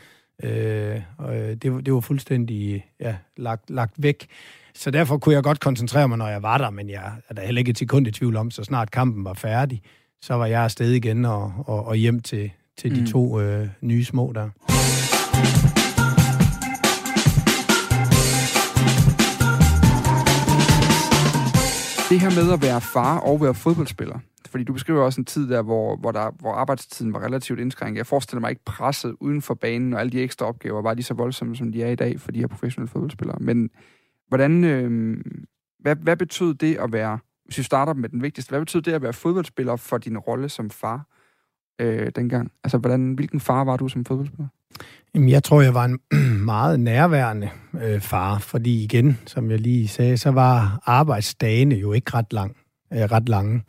Øh, og øh, det, det var fuldstændig ja, lagt, lagt væk. Så derfor kunne jeg godt koncentrere mig, når jeg var der, men jeg er da heller ikke et sekund i tvivl om, så snart kampen var færdig, så var jeg afsted igen og, og, og hjem til, til de mm. to øh, nye små der. Det her med at være far og være fodboldspiller, fordi du beskriver også en tid der, hvor, hvor, der, hvor arbejdstiden var relativt indskrænket. Jeg forestiller mig ikke presset uden for banen, og alle de ekstra opgaver var lige så voldsomme, som de er i dag for de her professionelle fodboldspillere. Men hvordan, øh, hvad, hvad betød det at være, hvis vi starter med den vigtigste, hvad betød det at være fodboldspiller for din rolle som far øh, dengang? Altså, hvordan, hvilken far var du som fodboldspiller? Jamen, jeg tror, jeg var en meget nærværende øh, far, fordi igen, som jeg lige sagde, så var arbejdsdagene jo ikke ret, lang, øh, ret lange.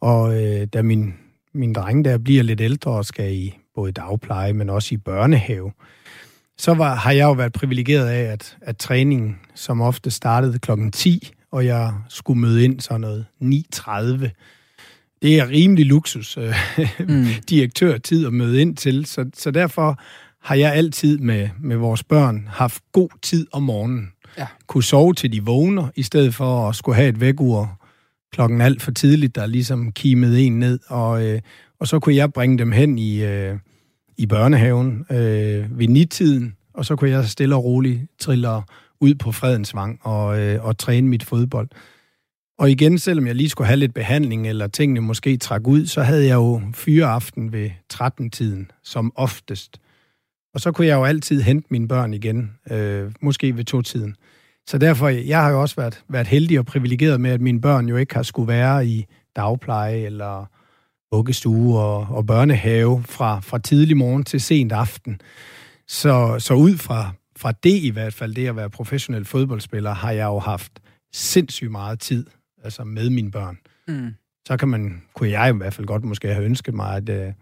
Og øh, da min, min dreng der bliver lidt ældre og skal i både dagpleje, men også i børnehave, så var, har jeg jo været privilegeret af, at, at træningen som ofte startede klokken 10, og jeg skulle møde ind sådan noget 9.30. Det er rimelig luksus øh, mm. direktørtid at møde ind til, så, så derfor har jeg altid med, med vores børn haft god tid om morgenen. Ja. Kunne sove til de vågner, i stedet for at skulle have et vækord klokken alt for tidligt, der ligesom kimede en ned, og, øh, og så kunne jeg bringe dem hen i, øh, i børnehaven øh, ved nittiden, og så kunne jeg stille og roligt trille ud på Fredensvang og, øh, og træne mit fodbold. Og igen, selvom jeg lige skulle have lidt behandling, eller tingene måske trække ud, så havde jeg jo fyreaften ved 13-tiden, som oftest. Og så kunne jeg jo altid hente mine børn igen, øh, måske ved to-tiden. Så derfor, jeg har jo også været, været heldig og privilegeret med, at mine børn jo ikke har skulle være i dagpleje eller vuggestue og, og børnehave fra, fra tidlig morgen til sent aften. Så, så ud fra, fra det i hvert fald, det at være professionel fodboldspiller, har jeg jo haft sindssygt meget tid altså med mine børn. Mm. Så kan man, kunne jeg i hvert fald godt måske have ønsket mig, at, øh,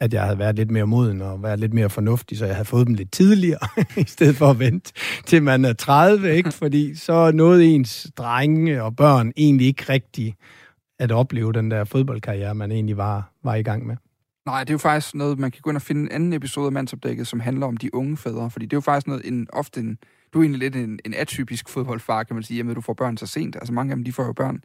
at jeg havde været lidt mere moden og været lidt mere fornuftig, så jeg havde fået dem lidt tidligere, i stedet for at vente til man er 30, ikke? Fordi så nåede ens drenge og børn egentlig ikke rigtig at opleve den der fodboldkarriere, man egentlig var, var i gang med. Nej, det er jo faktisk noget, man kan gå ind og finde en anden episode af Mandsopdækket, som handler om de unge fædre, fordi det er jo faktisk noget, en, ofte en, du er egentlig lidt en, en atypisk fodboldfar, kan man sige, at du får børn så sent. Altså mange af dem, de får jo børn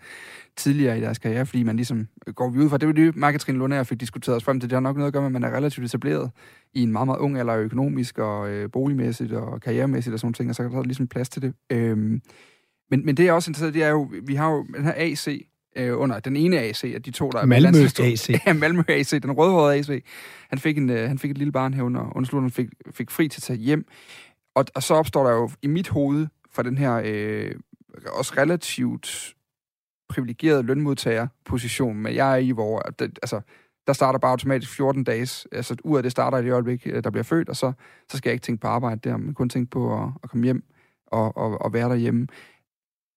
tidligere i deres karriere, fordi man ligesom går vi ud fra, det var det, Mark-Katrine Lundager fik diskuteret os frem til, det har nok noget at gøre med, at man er relativt etableret i en meget, meget ung alder, økonomisk og øh, boligmæssigt og karrieremæssigt og sådan ting, og så er der ligesom plads til det. Øhm, men, men det er også interessant, det er jo, vi har jo den her AC, øh, under den ene AC af de to, der er Malmø AC. ja, Malmø AC, den rødhårede AC. Han fik, en, øh, han fik et lille barn her under, under slutten, fik, fik fri til at tage hjem. Og, og så opstår der jo i mit hoved fra den her øh, også relativt privilegeret lønmodtagerposition, men jeg er i, hvor det, altså, der starter bare automatisk 14 dages, altså ud af det starter i det øjeblik, øh, der bliver født, og så, så skal jeg ikke tænke på arbejde der, men kun tænke på at, at komme hjem og, og, og være derhjemme.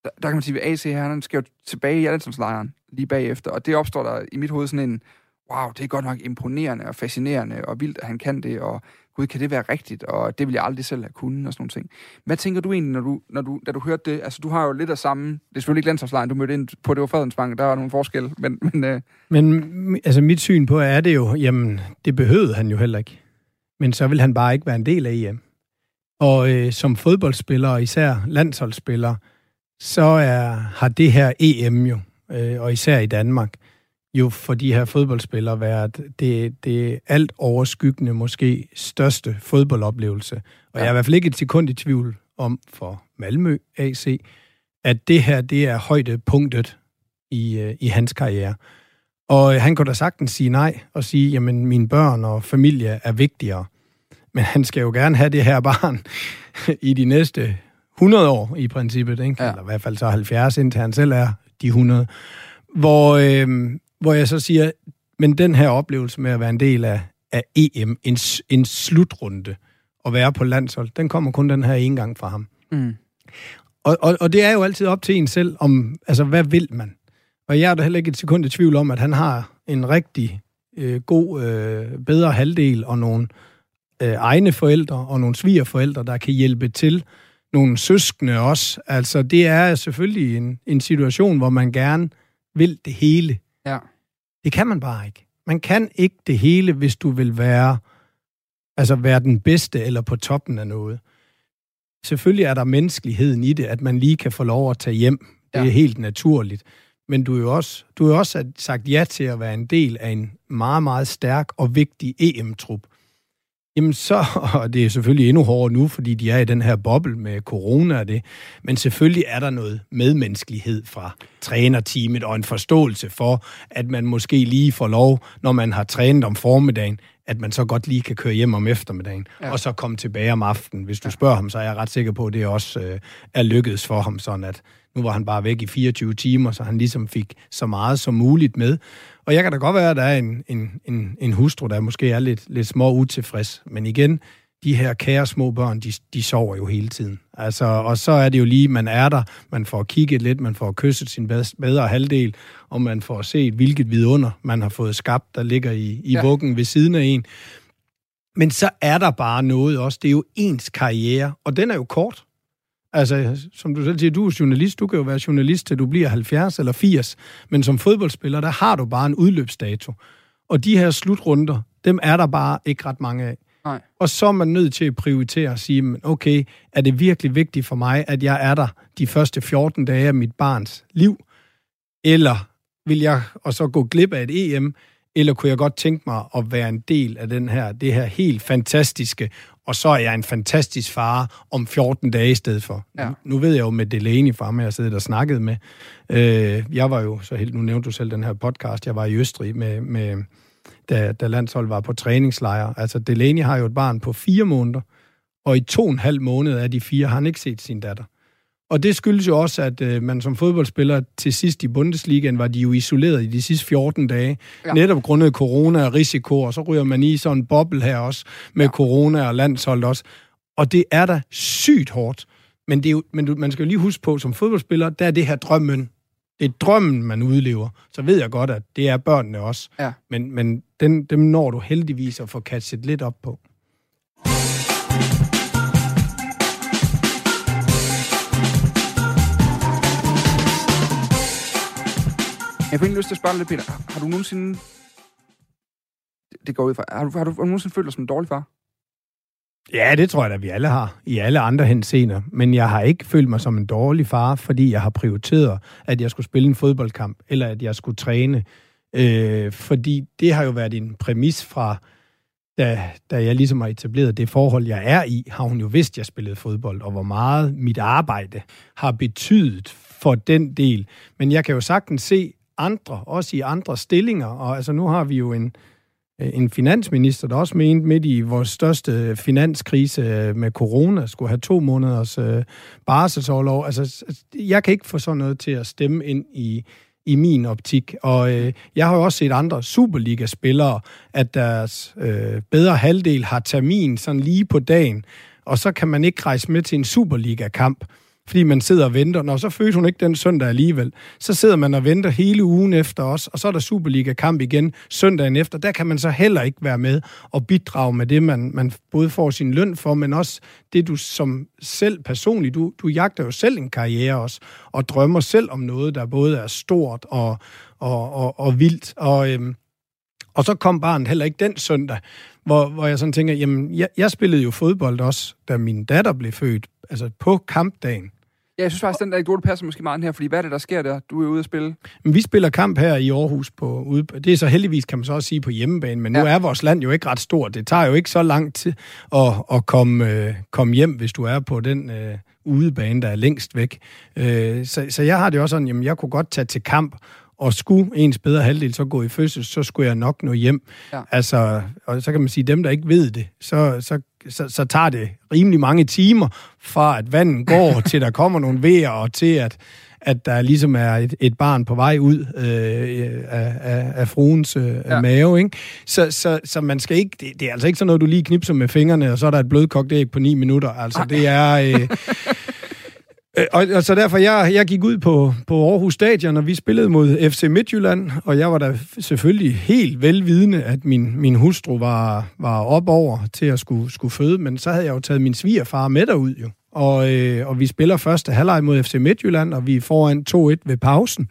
Der, der kan man sige, at AC her, han skal jo tilbage i landsholdslejren lige bagefter, og det opstår der i mit hoved sådan en, wow, det er godt nok imponerende og fascinerende og vildt, at han kan det, og gud, kan det være rigtigt, og det vil jeg aldrig selv have kunnet, og sådan nogle ting. Hvad tænker du egentlig, når du, når du, da du hørte det? Altså, du har jo lidt af samme, det er selvfølgelig ikke landsholdslejen, du mødte ind på, det var Fredensbank, der var nogle forskelle, men... Men, øh... men altså, mit syn på er det jo, jamen, det behøvede han jo heller ikke. Men så vil han bare ikke være en del af EM. Og øh, som fodboldspiller, og især landsholdsspiller, så er, har det her EM jo, øh, og især i Danmark, jo for de her fodboldspillere været det, det alt overskyggende, måske største fodboldoplevelse. Og ja. jeg er i hvert fald ikke et sekund i tvivl om for Malmø AC, at det her, det er højdepunktet i, øh, i hans karriere. Og han kunne da sagtens sige nej og sige, jamen mine børn og familie er vigtigere. Men han skal jo gerne have det her barn i de næste 100 år i princippet, ikke? Ja. eller i hvert fald så 70, indtil han selv er de 100. Hvor, øh, hvor jeg så siger, men den her oplevelse med at være en del af, af EM, en, en slutrunde, og være på landshold, den kommer kun den her ene gang fra ham. Mm. Og, og, og det er jo altid op til en selv, om, altså, hvad vil man? Og jeg er da heller ikke et sekund i tvivl om, at han har en rigtig øh, god, øh, bedre halvdel, og nogle øh, egne forældre, og nogle svigerforældre, der kan hjælpe til. Nogle søskende også. Altså, det er selvfølgelig en, en situation, hvor man gerne vil det hele. Ja. Det kan man bare ikke. Man kan ikke det hele, hvis du vil være Altså være den bedste eller på toppen af noget. Selvfølgelig er der menneskeligheden i det, at man lige kan få lov at tage hjem. Det ja. er helt naturligt. Men du er jo også, du er også sagt ja til at være en del af en meget, meget stærk og vigtig EM-trup. Jamen så, og det er selvfølgelig endnu hårdere nu, fordi de er i den her boble med corona og det, men selvfølgelig er der noget medmenneskelighed fra trænerteamet og en forståelse for, at man måske lige får lov, når man har trænet om formiddagen, at man så godt lige kan køre hjem om eftermiddagen, ja. og så komme tilbage om aftenen. Hvis du spørger ham, så er jeg ret sikker på, at det også øh, er lykkedes for ham, sådan at nu var han bare væk i 24 timer, så han ligesom fik så meget som muligt med. Og jeg kan da godt være, at der er en, en, en, en hustru, der måske er lidt, lidt små utilfreds. Men igen, de her kære små børn, de, de sover jo hele tiden. Altså, og så er det jo lige, man er der, man får kigget lidt, man får kysset sin bedre halvdel, og man får set, hvilket vidunder man har fået skabt, der ligger i, i ja. vuggen ved siden af en. Men så er der bare noget også. Det er jo ens karriere, og den er jo kort. Altså, som du selv siger, du er journalist, du kan jo være journalist til du bliver 70 eller 80, men som fodboldspiller, der har du bare en udløbsdato. Og de her slutrunder, dem er der bare ikke ret mange af. Nej. Og så er man nødt til at prioritere og sige, okay, er det virkelig vigtigt for mig, at jeg er der de første 14 dage af mit barns liv? Eller vil jeg og så gå glip af et EM, eller kunne jeg godt tænke mig at være en del af den her, det her helt fantastiske og så er jeg en fantastisk far om 14 dage i stedet for. Ja. Nu, ved jeg jo med Delaney far, med jeg sidder og snakket med. Øh, jeg var jo så helt, nu nævnte du selv den her podcast, jeg var i Østrig med, med da, da landsholdet var på træningslejr. Altså Delaney har jo et barn på fire måneder, og i to og en halv måned af de fire har han ikke set sin datter. Og det skyldes jo også, at øh, man som fodboldspiller til sidst i Bundesligaen var de jo isoleret i de sidste 14 dage, ja. netop grundet corona og risiko, og så ryger man i sådan en boble her også med ja. corona og landshold også. Og det er da sygt hårdt. Men, det er jo, men man skal jo lige huske på, som fodboldspiller, der er det her drømmen. Det er drømmen, man udlever. Så ved jeg godt, at det er børnene også. Ja. Men, men den, dem når du heldigvis at få catchet lidt op på. Jeg får ikke lyst til at spørge lidt, Peter. Har du nogensinde... Det går ud fra. Har du, har du, har du nogensinde følt dig som en dårlig far? Ja, det tror jeg da, vi alle har, i alle andre henseender. Men jeg har ikke følt mig som en dårlig far, fordi jeg har prioriteret, at jeg skulle spille en fodboldkamp, eller at jeg skulle træne. Øh, fordi det har jo været en præmis fra, da, da jeg ligesom har etableret det forhold, jeg er i, har hun jo vidst, at jeg spillede fodbold, og hvor meget mit arbejde har betydet for den del. Men jeg kan jo sagtens se, andre, også i andre stillinger. Og altså nu har vi jo en, øh, en finansminister, der også mente midt i vores største finanskrise øh, med corona, skulle have to måneders øh, barselsårlov. Altså, jeg kan ikke få sådan noget til at stemme ind i, i min optik. Og øh, jeg har jo også set andre Superliga-spillere, at deres øh, bedre halvdel har termin sådan lige på dagen, og så kan man ikke rejse med til en Superliga-kamp fordi man sidder og venter. Når så fødte hun ikke den søndag alligevel, så sidder man og venter hele ugen efter os, og så er der Superliga-kamp igen søndagen efter. Der kan man så heller ikke være med og bidrage med det, man, man både får sin løn for, men også det, du som selv personligt, du, du jagter jo selv en karriere også, og drømmer selv om noget, der både er stort og, og, og, og vildt. Og, øhm, og så kom barnet heller ikke den søndag, hvor, hvor jeg sådan tænker, jamen, jeg, jeg spillede jo fodbold også, da min datter blev født, altså på kampdagen. Ja, jeg synes faktisk, den anekdote passer måske meget her, fordi hvad er det, der sker der? Du er ude at spille. Men vi spiller kamp her i Aarhus. På, ude, det er så heldigvis, kan man så også sige, på hjemmebane, men ja. nu er vores land jo ikke ret stort. Det tager jo ikke så lang tid at, at komme, øh, komme hjem, hvis du er på den øh, udebane, der er længst væk. Øh, så, så jeg har det også sådan, jamen jeg kunne godt tage til kamp, og skulle ens bedre halvdel så gå i fødsel, så skulle jeg nok nå hjem. Ja. Altså, og så kan man sige, dem der ikke ved det, så, så, så, så tager det rimelig mange timer fra, at vandet går, til der kommer nogle vejer, og til at, at der ligesom er et, et barn på vej ud øh, af, af, af fruens øh, ja. mave. Ikke? Så, så, så man skal ikke, det, det er altså ikke sådan noget, du lige knipser med fingrene, og så er der et blødkogt æg på 9 minutter. Altså, Ej. det er... Øh, Øh, og, og så derfor, jeg, jeg gik ud på, på Aarhus Stadion, og vi spillede mod FC Midtjylland, og jeg var da selvfølgelig helt velvidende, at min, min hustru var, var op over til at skulle, skulle føde, men så havde jeg jo taget min svigerfar med derud jo. Og, øh, og vi spiller første halvleg mod FC Midtjylland, og vi er foran 2-1 ved pausen.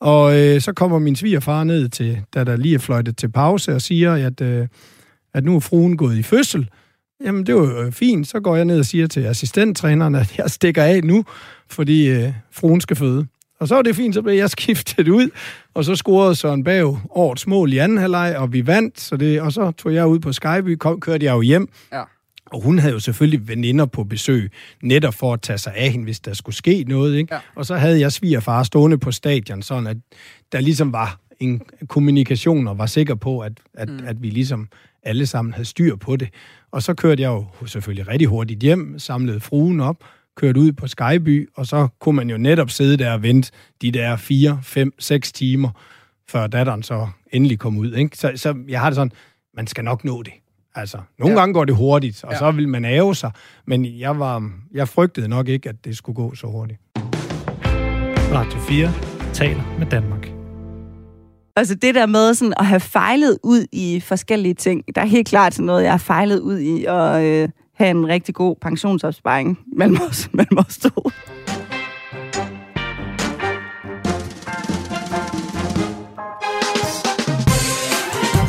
Og øh, så kommer min svigerfar ned til, da der lige er fløjtet til pause, og siger, at, øh, at nu er fruen gået i fødsel. Jamen, det var jo fint. Så går jeg ned og siger til assistenttræneren, at jeg stikker af nu, fordi øh, fruen skal føde. Og så var det fint, så blev jeg skiftet ud, og så scorede Søren Bav årets mål i anden halvleg, og vi vandt, så det, og så tog jeg ud på Skyby, kom, kørte jeg jo hjem. Ja. Og hun havde jo selvfølgelig veninder på besøg, netop for at tage sig af hende, hvis der skulle ske noget. Ikke? Ja. Og så havde jeg svigerfar stående på stadion, sådan at der ligesom var en kommunikation, og var sikker på, at, at, mm. at vi ligesom alle sammen havde styr på det. Og så kørte jeg jo selvfølgelig rigtig hurtigt hjem, samlede fruen op, kørte ud på Skyby, og så kunne man jo netop sidde der og vente de der 4, 5, 6 timer, før datteren så endelig kom ud. Ikke? Så, så jeg har det sådan, man skal nok nå det. Altså, nogle ja. gange går det hurtigt, og ja. så vil man æve sig, men jeg, var, jeg frygtede nok ikke, at det skulle gå så hurtigt. Radio 4 taler med Danmark. Altså det der med sådan at have fejlet ud i forskellige ting, der er helt klart sådan noget, jeg har fejlet ud i at øh, have en rigtig god pensionsopsparing mellem os, mellem os to.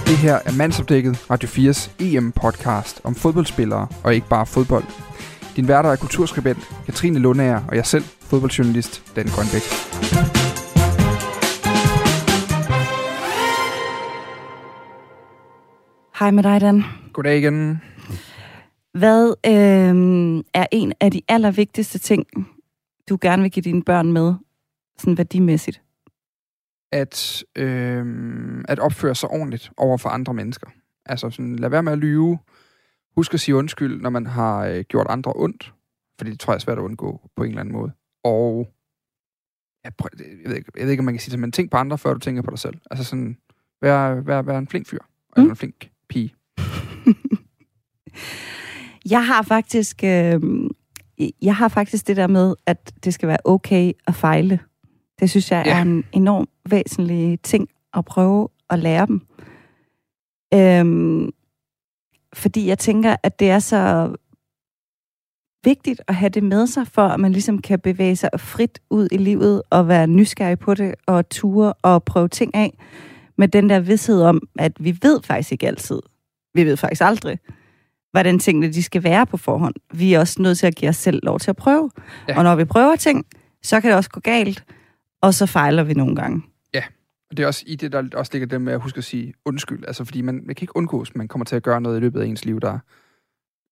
Det her er Mandsopdækket, Radio 4's EM-podcast om fodboldspillere og ikke bare fodbold. Din værter er kulturskribent Katrine Lundager og jeg selv, fodboldjournalist Dan Grønbæk. Hej med dig, Dan. Goddag igen. Hvad øh, er en af de allervigtigste ting, du gerne vil give dine børn med, sådan værdimæssigt? At, øh, at opføre sig ordentligt over for andre mennesker. Altså sådan, lad være med at lyve. Husk at sige undskyld, når man har øh, gjort andre ondt. Fordi det tror jeg er svært at undgå på en eller anden måde. Og jeg, prøv, jeg, ved ikke, jeg ved ikke, om man kan sige det, men tænk på andre, før du tænker på dig selv. Altså sådan, vær, vær, vær en flink fyr. Mm. Eller en flink pige. Jeg har faktisk, øh, jeg har faktisk det der med, at det skal være okay at fejle. Det synes jeg Ja. er en enorm væsentlig ting at prøve at lære dem. Øhm, fordi jeg tænker, at det er så vigtigt at have det med sig, for at man ligesom kan bevæge sig frit ud i livet og være nysgerrig på det og ture og prøve ting af med den der vidshed om, at vi ved faktisk ikke altid. Vi ved faktisk aldrig, hvordan tingene de skal være på forhånd. Vi er også nødt til at give os selv lov til at prøve. Ja. Ja. Og når vi prøver ting, så kan det også gå galt, og så fejler vi nogle gange. Og det er også i det, der også ligger det med at huske at sige undskyld. Altså, fordi man, man kan ikke undgå, at man kommer til at gøre noget i løbet af ens liv, der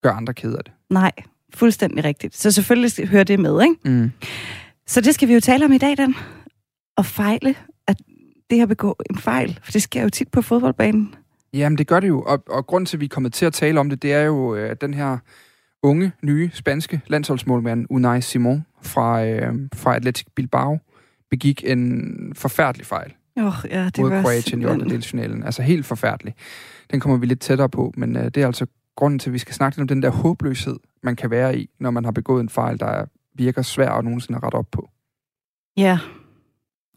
gør andre ked af det. Nej, fuldstændig rigtigt. Så selvfølgelig hører det med, ikke? Mm. Så det skal vi jo tale om i dag, Dan. At fejle, det her begå en fejl, for det sker jo tit på fodboldbanen. Jamen, det gør det jo. Og, og grunden til, at vi er kommet til at tale om det, det er jo øh, at den her unge, nye, spanske landsholdsmålmand Unai Simon fra, øh, fra Atletic Bilbao begik en forfærdelig fejl Oh, ja, det mod var Kroatien i 8. finalen. Altså helt forfærdelig. Den kommer vi lidt tættere på, men øh, det er altså grunden til, at vi skal snakke lidt om den der håbløshed, man kan være i, når man har begået en fejl, der virker svær at nogensinde rette op på. Ja.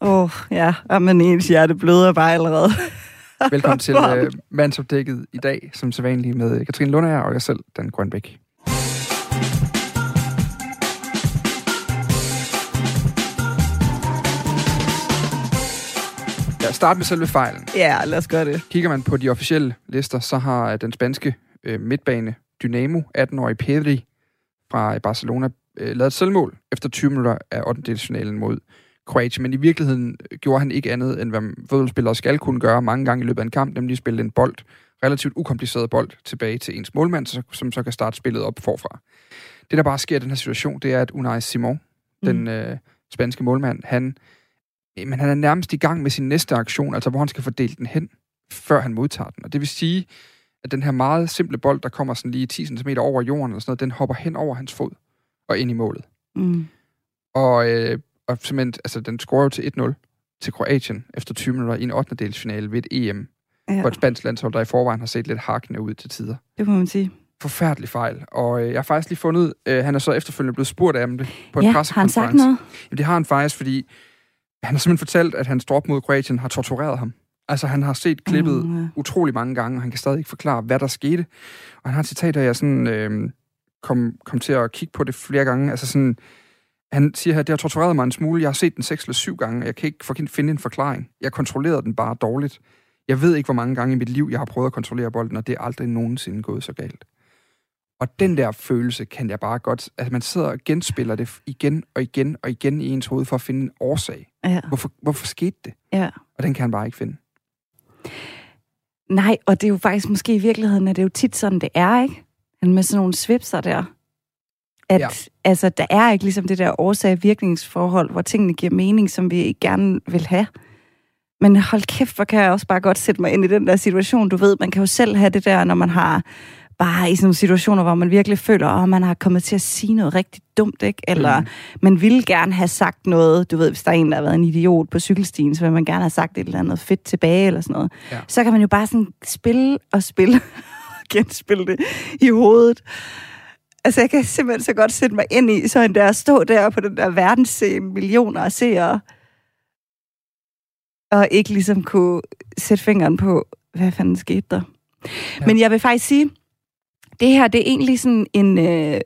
Åh, oh, ja. Jamen, ens hjerte bløder bare allerede. Velkommen til øh, Mandsopdækket i dag, som sædvanligt med Katrine Lundager og jeg selv, Dan Grønbæk. Ja, start med selve fejlen. Ja, lad os gøre det. Kigger man på de officielle lister, så har den spanske øh, midtbane Dynamo, 18-årige Pedri fra Barcelona, øh, lavet et selvmål efter 20 minutter af 8. finalen mod Kroatien. Men i virkeligheden gjorde han ikke andet, end hvad fodboldspillere skal kunne gøre mange gange i løbet af en kamp, nemlig spille en bold, relativt ukompliceret bold, tilbage til ens målmand, som så kan starte spillet op forfra. Det, der bare sker i den her situation, det er, at Unai Simon, mm. den øh, spanske målmand, han, øh, men han er nærmest i gang med sin næste aktion, altså hvor han skal fordele den hen, før han modtager den. Og det vil sige, at den her meget simple bold, der kommer sådan lige 10 cm over jorden, eller sådan noget, den hopper hen over hans fod og ind i målet. Mm. Og, øh, og simpelthen, altså, den scorer jo til 1-0 til Kroatien efter 20 minutter i en 8. delsfinale ved et EM, ja. Ja, hvor et spansk landshold, der i forvejen har set lidt hakkende ud til tider. det må man sige. Forfærdelig fejl. Og øh, jeg har faktisk lige fundet øh, han er så efterfølgende blevet spurgt af det på en Ja, har han pressekonference. sagt noget? Jamen, det har han faktisk, fordi han har simpelthen fortalt, at hans drop mod Kroatien har tortureret ham. Altså, han har set klippet Mm, ja. utrolig mange gange, og han kan stadig ikke forklare, hvad der skete. Og han har et citat, der jeg sådan, øh, kom, kom til at kigge på det flere gange. Altså sådan, han siger her, det har tortureret mig en smule. Jeg har set den seks eller syv gange, og jeg kan ikke finde en forklaring. Jeg kontrollerede den bare dårligt. Jeg ved ikke, hvor mange gange i mit liv, jeg har prøvet at kontrollere bolden, og det er aldrig nogensinde gået så galt. Og den der følelse kan jeg bare godt... Altså, man sidder og genspiller det igen og igen og igen i ens hoved for at finde en årsag. Ja. Hvorfor, hvorfor skete det? ja. Og den kan han bare ikke finde. Nej, og det er jo faktisk måske i virkeligheden, at det er jo tit sådan, det er, ikke? Men med sådan nogle svipser der. At Ja. altså, der er ikke ligesom det der årsag-virkningsforhold, hvor tingene giver mening, som vi gerne vil have. Men hold kæft, hvor kan jeg også bare godt sætte mig ind i den der situation. Du ved, man kan jo selv have det der, når man har bare i sådan nogle situationer, hvor man virkelig føler, at man har kommet til at sige noget rigtig dumt, ikke? Eller Mm. man ville gerne have sagt noget. Du ved, hvis der er en, der har været en idiot på cykelstien, så vil man gerne have sagt et eller andet fedt tilbage, eller sådan noget. Ja. Så kan man jo bare sådan spille og spille og genspille det i hovedet. Altså, jeg kan simpelthen så godt sætte mig ind i, så en der at stå der på den der verdensscene, millioner af seere, og ikke ligesom kunne sætte fingeren på, hvad fanden skete der. Ja. Men jeg vil faktisk sige, det her, det er egentlig sådan en, øh,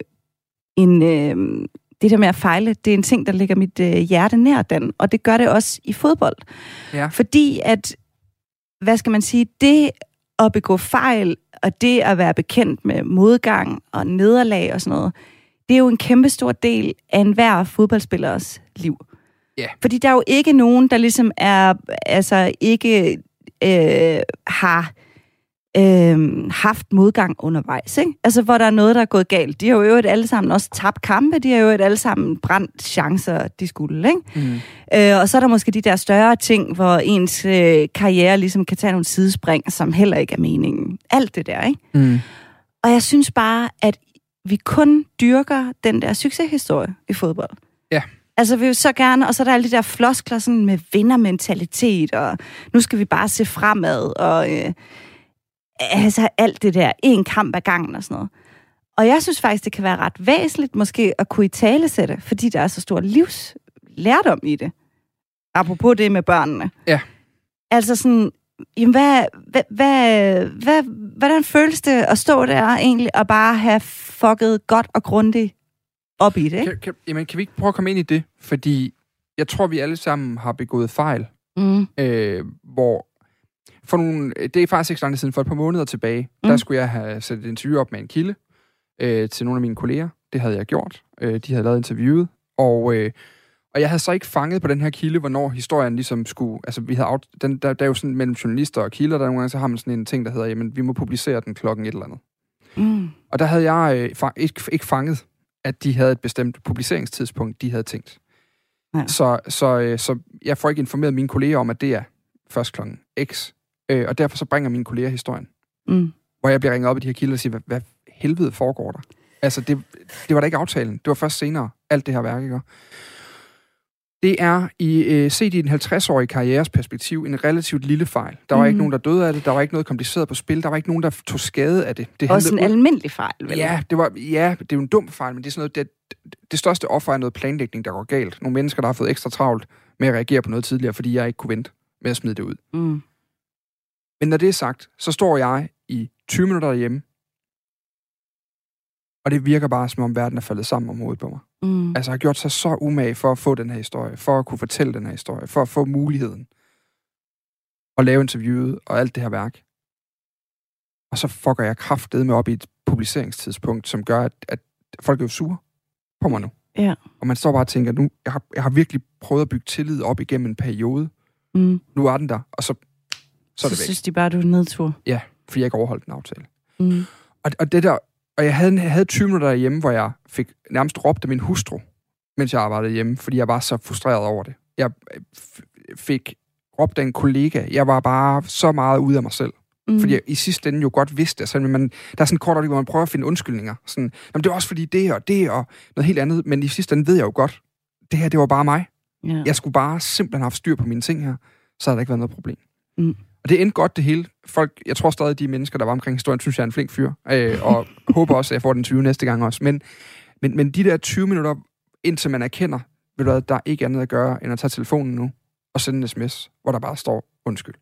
en øh, det der med at fejle, det er en ting, der ligger mit øh, hjerte nær den, og det gør det også i fodbold. Ja. Fordi at, hvad skal man sige, det at begå fejl, og det at være bekendt med modgang og nederlag og sådan noget, det er jo en kæmpe stor del af enhver fodboldspillers liv. Ja. Fordi der er jo ikke nogen, der ligesom er, altså ikke øh, har øh, haft modgang undervejs, ikke? Altså, hvor der er noget, der er gået galt. De har jo øvrigt alle sammen også tabt kampe, de har jo øvrigt alle sammen brændt chancer, de skulle, ikke? Mm. Øh, og så er der måske de der større ting, hvor ens øh, karriere ligesom kan tage nogle sidespring, som heller ikke er meningen. Alt det der, ikke? Mm. Og jeg synes bare, at vi kun dyrker den der succeshistorie i fodbold. Ja. Altså, vi vil så gerne, og så er der alle de der floskler sådan med vindermentalitet, og nu skal vi bare se fremad, og øh, altså alt det der, en kamp ad gangen og sådan noget. Og jeg synes faktisk, det kan være ret væsentligt måske at kunne i tale sætte, fordi der er så stor livslærdom i det. Apropos det med børnene. Ja. Altså sådan, jamen hvad, hvad, hvad, hvad, hvordan føles det at stå der egentlig og bare have fucket godt og grundigt op i det, ikke? Kan, kan, jamen, kan vi ikke prøve at komme ind i det? Fordi jeg tror, vi alle sammen har begået fejl, Mm. øh, hvor for nogle, det er faktisk ikke så lang siden, for et par måneder tilbage, mm. Mm. der skulle jeg have sat et interview op med en kilde øh, til nogle af mine kolleger. Det havde jeg gjort. Øh, de havde lavet interviewet, og, øh, og jeg havde så ikke fanget på den her kilde, hvornår historien ligesom skulle... Altså, vi havde out, den, der, der er jo sådan mellem journalister og kilder, der nogle gange så har man sådan en ting, der hedder, jamen, vi må publicere den klokken et eller andet. Mm. Og der havde jeg øh, fa- ikke, ikke fanget, at de havde et bestemt publiceringstidspunkt, de havde tænkt. Ja. Så, så, øh, så jeg får ikke informeret mine kolleger om, at det er først klokken X. Øh, og derfor så bringer mine kolleger historien. Mm. Hvor jeg bliver ringet op i de her kilder og siger, hvad, hvad helvede foregår der? Altså, det, det var da ikke aftalen. Det var først senere, alt det her værk, ikke? Det er i øh, set i en 50-årig karrieres perspektiv en relativt lille fejl. Der var mm. ikke Mhm. nogen, der døde af det. Der var ikke noget kompliceret på spil. Der var ikke nogen, der tog skade af det. det Også en handlede almindelig fejl, vel? Ja, det var, ja, det er jo en dum fejl, men det er sådan noget, det, det største offer er noget planlægning, der går galt. Nogle mennesker, der har fået ekstra travlt med at reagere på noget tidligere, fordi jeg ikke kunne vente med at smide det ud. Mm. Men når det er sagt, så står jeg i 20 minutter derhjemme, og det virker bare, som om verden er faldet sammen om hovedet på mig. Mm. Altså, jeg har gjort sig så umage for at få den her historie, for at kunne fortælle den her historie, for at få muligheden at lave interviewet og alt det her værk. Og så fucker jeg kraftedet med op i et publiceringstidspunkt, som gør, at, at folk er jo sure på mig nu. Ja. Og man står bare og tænker, nu, jeg har, jeg har virkelig prøvet at bygge tillid op igennem en periode. Mm. Nu er den der, og så, så er det så væk. synes de bare, du er nedtur. Ja, fordi jeg ikke overholdt den aftale. Mm. Og, og det der, og jeg havde, jeg havde 20 minutter derhjemme, hvor jeg fik nærmest råbt af min hustru, mens jeg arbejdede hjemme, fordi jeg var så frustreret over det. Jeg øh, fik råbt af en kollega. Jeg var bare så meget ude af mig selv. Mm. Fordi jeg i sidste ende jo godt vidste det. Så man, der er sådan en kort øjeblik, hvor man prøver at finde undskyldninger. Sådan, Jamen, det var også fordi det og det og noget helt andet. Men i sidste ende ved jeg jo godt, det her, det var bare mig. ja. Jeg skulle bare simpelthen have haft styr på mine ting her. Så havde der ikke været noget problem. Mm. Og det endte godt det hele. Folk, jeg tror stadig, de mennesker, der var omkring historien, synes, jeg er en flink fyr. Øh, og håber også, at jeg får den 20 næste gang også. Men, men, men de der 20 minutter, indtil man erkender, ved du hvad, der er ikke andet at gøre, end at tage telefonen nu og sende en sms, hvor der bare står undskyld.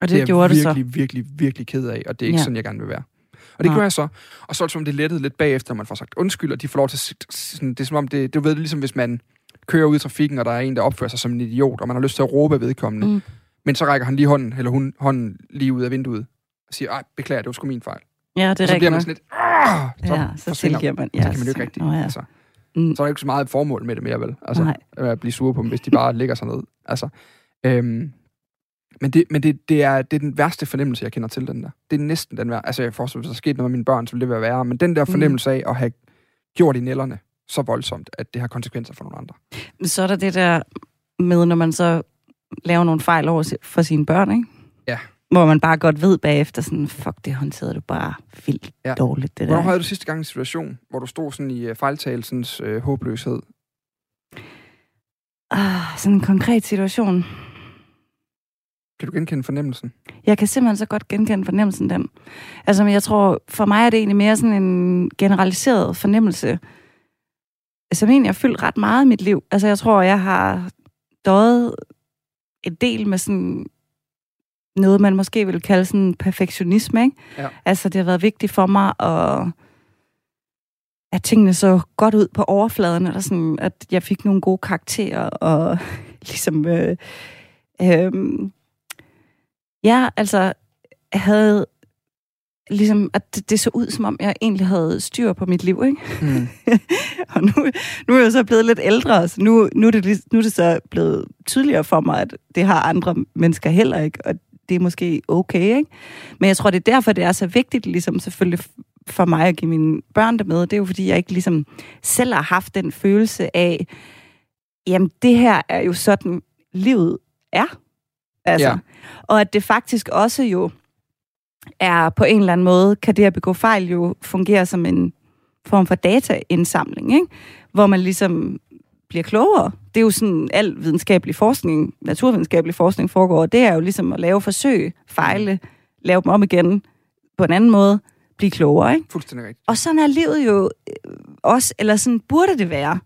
Og det, det er jeg gjorde du så. virkelig, virkelig, virkelig ked af, og det er ikke Ja. ja. sådan, jeg gerne vil være. Og det Nej. gjorde jeg så. Og så er det som om, det lettede lidt bagefter, når man får sagt undskyld, og de får lov til Sådan, det er som om, det, du ved, ligesom hvis man kører ud i trafikken, og der er en, der opfører sig som en idiot, og man har lyst til at råbe af vedkommende. Mm. Men så rækker han lige hånden, eller hun hånden lige ud af vinduet, og siger, ej, beklager, det var sgu min fejl. Ja, det er og så rigtigt bliver man sådan lidt, "Ah!" så, Ja, så tilgiver man. så kan man jo ikke rigtig. Nå, ja. Altså, Mm. så er der ikke så meget formål med det mere, vel? Altså, Nej. at blive sure på dem, hvis de bare ligger sig ned. Altså, øhm, men det, men det, det, er, det er den værste fornemmelse, jeg kender til den der. Det er næsten den værste. Altså, jeg forestiller, hvis der skete noget med mine børn, så ville det være værre. Men den der Mm. fornemmelse af at have gjort i nælderne så voldsomt, at det har konsekvenser for nogle andre. Så er der det der med, når man så laver nogle fejl over for sine børn, ikke? Ja. Hvor man bare godt ved bagefter, sådan, fuck, det håndterede du bare vildt Ja. dårligt, det Hvornår der. havde du sidste gang en situation, hvor du stod sådan i uh, fejltagelsens uh, håbløshed? Ah, sådan en konkret situation. Kan du genkende fornemmelsen? Jeg kan simpelthen så godt genkende fornemmelsen den. Altså, men jeg tror, for mig er det egentlig mere sådan en generaliseret fornemmelse, som egentlig har fyldt ret meget i mit liv. Altså, jeg tror, jeg har døjet en del med sådan noget, man måske vil kalde sådan perfektionisme, ikke? Ja. Altså, det har været vigtigt for mig at at tingene så godt ud på overfladen, eller sådan, at jeg fik nogle gode karakterer, og ligesom øh, øh, Ja, altså, havde ligesom, at det, det så ud, som om jeg egentlig havde styr på mit liv, ikke? Mm. og nu, nu er jeg så blevet lidt ældre, så nu, nu, er det, nu er det så blevet tydeligere for mig, at det har andre mennesker heller ikke, og det er måske okay, ikke? Men jeg tror, det er derfor, det er så vigtigt, ligesom selvfølgelig for mig at give mine børn det med. Det er jo, fordi jeg ikke ligesom selv har haft den følelse af, jamen, det her er jo sådan, livet er. Altså. Ja. Og at det faktisk også jo er på en eller anden måde, kan det at begå fejl jo fungere som en form for dataindsamling, ikke? hvor man ligesom bliver klogere. Det er jo sådan, al videnskabelig forskning, naturvidenskabelig forskning foregår, det er jo ligesom at lave forsøg, fejle, lave dem om igen på en anden måde, blive klogere. Ikke? Fuldstændig rigtigt. Og sådan er livet jo øh, også, eller sådan burde det være.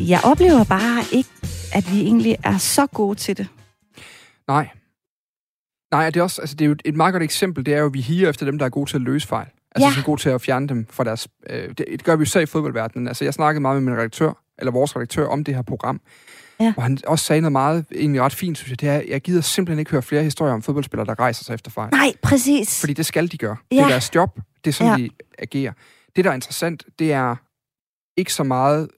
Jeg oplever bare ikke, at vi egentlig er så gode til det. Nej. Nej, det er, også, altså, det er jo et- et meget godt eksempel, det er jo, at vi higer efter dem, der er gode til at løse fejl. Altså, Ja. som er gode til at fjerne dem fra deres... Øh, det, det gør vi jo selv i fodboldverdenen. Altså, jeg snakkede meget med min redaktør, eller vores redaktør, om det her program. Ja. Og han også sagde noget meget, egentlig ret fint, synes jeg, det er, jeg gider simpelthen ikke høre flere historier om fodboldspillere, der rejser sig efter fejl. Nej, præcis. Fordi det skal de gøre. Det Ja. er deres job. Det er sådan, Ja. de agerer. Det, der er interessant, det er ikke så meget...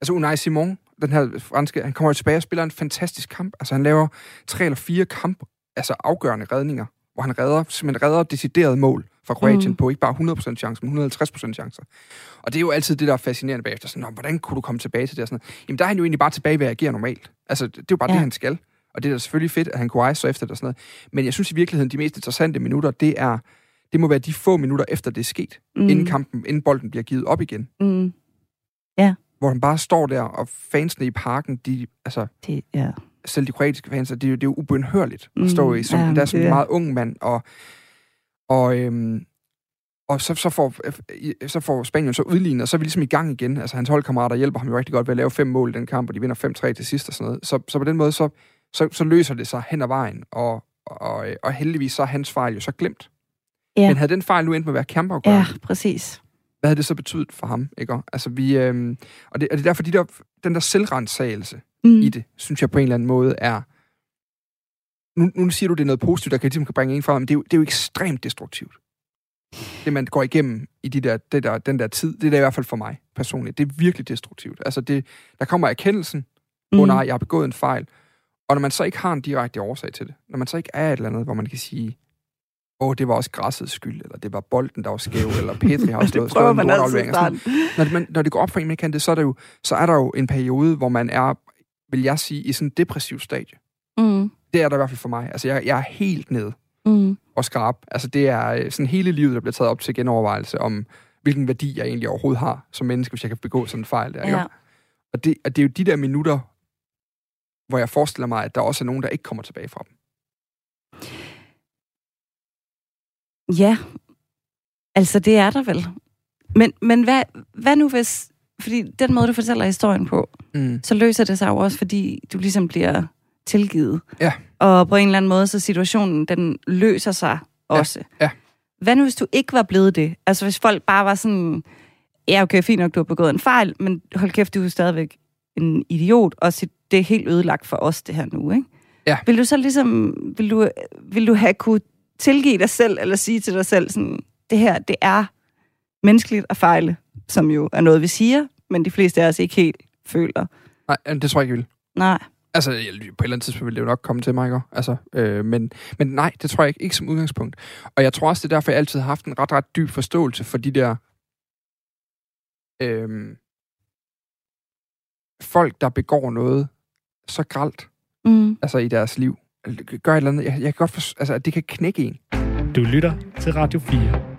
Altså, Unai Simon, den her franske, han kommer tilbage og spiller en fantastisk kamp. Altså, han laver tre eller fire kamp, altså afgørende redninger, hvor han redder, simpelthen redder decideret mål fra Kroatien Mm. på ikke bare 100% chance, men 150% chancer. Og det er jo altid det, der er fascinerende bagefter. Sådan, "Nå, hvordan kunne du komme tilbage til det? Og Sådan. Jamen, der er han jo egentlig bare tilbage ved at agere normalt. Altså, det er jo bare ja. Ja. det, han skal. Og det er da selvfølgelig fedt, at han kunne rejse sig efter det og sådan noget. Men jeg synes i virkeligheden, de mest interessante minutter, det er det må være de få minutter efter det er sket, mm. inden kampen, inden bolden bliver givet op igen. Mm, Hvor han bare står der, og fansene i parken, de, altså det, ja. selv de kroatiske fans, det er det er jo ubønhørligt at Mm, stå i, som, ja, der er som en meget ung mand, og, og, øhm, og så, så, får, så får Spanien så udlignet, og så er vi ligesom i gang igen. Altså hans holdkammerater hjælper ham jo rigtig godt ved at lave fem mål i den kamp, og de vinder 5-3 til sidst og sådan noget. Så, så på den måde, så, så, så løser det sig hen ad vejen, og, og, og heldigvis så er hans fejl jo så glemt. Ja. Men havde den fejl nu endt med at være kæmpeafgørende, ja, præcis. Hvad havde det så betydet for ham? Ikke? Altså, vi, øhm, og, det, og det er derfor, de der, den der selvrensagelse Mm. i det, synes jeg på en eller anden måde er... Nu, nu siger du, det er noget positivt, der kan, ligesom kan bringe en frem, men det er, jo, det er jo ekstremt destruktivt. Det, man går igennem i de der, det der, den der tid, det er det i hvert fald for mig personligt. Det er virkelig destruktivt. Altså, det, der kommer erkendelsen, åh Mm. oh, nej, jeg har begået en fejl. Og når man så ikke har en direkte årsag til det, når man så ikke er et eller andet, hvor man kan sige, åh, det var også græssets skyld, eller det var bolden, der var skæv, eller Petri har slået, en og sådan snart. når det, man, når det går op for en, man kan det, så er, der jo, så er der jo en periode, hvor man er, vil jeg sige, i sådan en depressiv stadie. Mm. Det er der i hvert fald for mig. Altså, jeg, jeg er helt nede Mm. og skrab. Altså, det er øh, sådan hele livet, der bliver taget op til genovervejelse om, hvilken værdi jeg egentlig overhovedet har som menneske, hvis jeg kan begå sådan en fejl der. ikke? Ja. Og, det, og det er jo de der minutter, hvor jeg forestiller mig, at der også er nogen, der ikke kommer tilbage fra dem. Ja, altså det er der vel. Men, men hvad, hvad nu hvis... Fordi den måde, du fortæller historien på, Mm. så løser det sig jo også, fordi du ligesom bliver tilgivet. Ja. Og på en eller anden måde, så situationen, den løser sig også. ja. hvad nu hvis du ikke var blevet det? Altså hvis folk bare var sådan, ja okay, fint nok, du har begået en fejl, men hold kæft, du er stadigvæk en idiot, og det er helt ødelagt for os, det her nu, ikke? Ja. Vil du så ligesom, vil du, vil du have kunne tilgive dig selv, eller sige til dig selv sådan, det her, det er menneskeligt at fejle, som jo er noget, vi siger, men de fleste af os ikke helt føler. Nej, jamen, det tror jeg ikke, jeg vil. Nej. Altså, på et eller andet tidspunkt vil det jo nok komme til mig, ikke? Altså, øh, men, men nej, det tror jeg ikke, ikke som udgangspunkt. Og jeg tror også, det er derfor, jeg altid har haft en ret, ret dyb forståelse for de der øh, folk, der begår noget så gralt Mm. altså, i deres liv. Gør et eller andet. Jeg, jeg kan godt forstå, altså, at det kan knække en. Du lytter til Radio 4.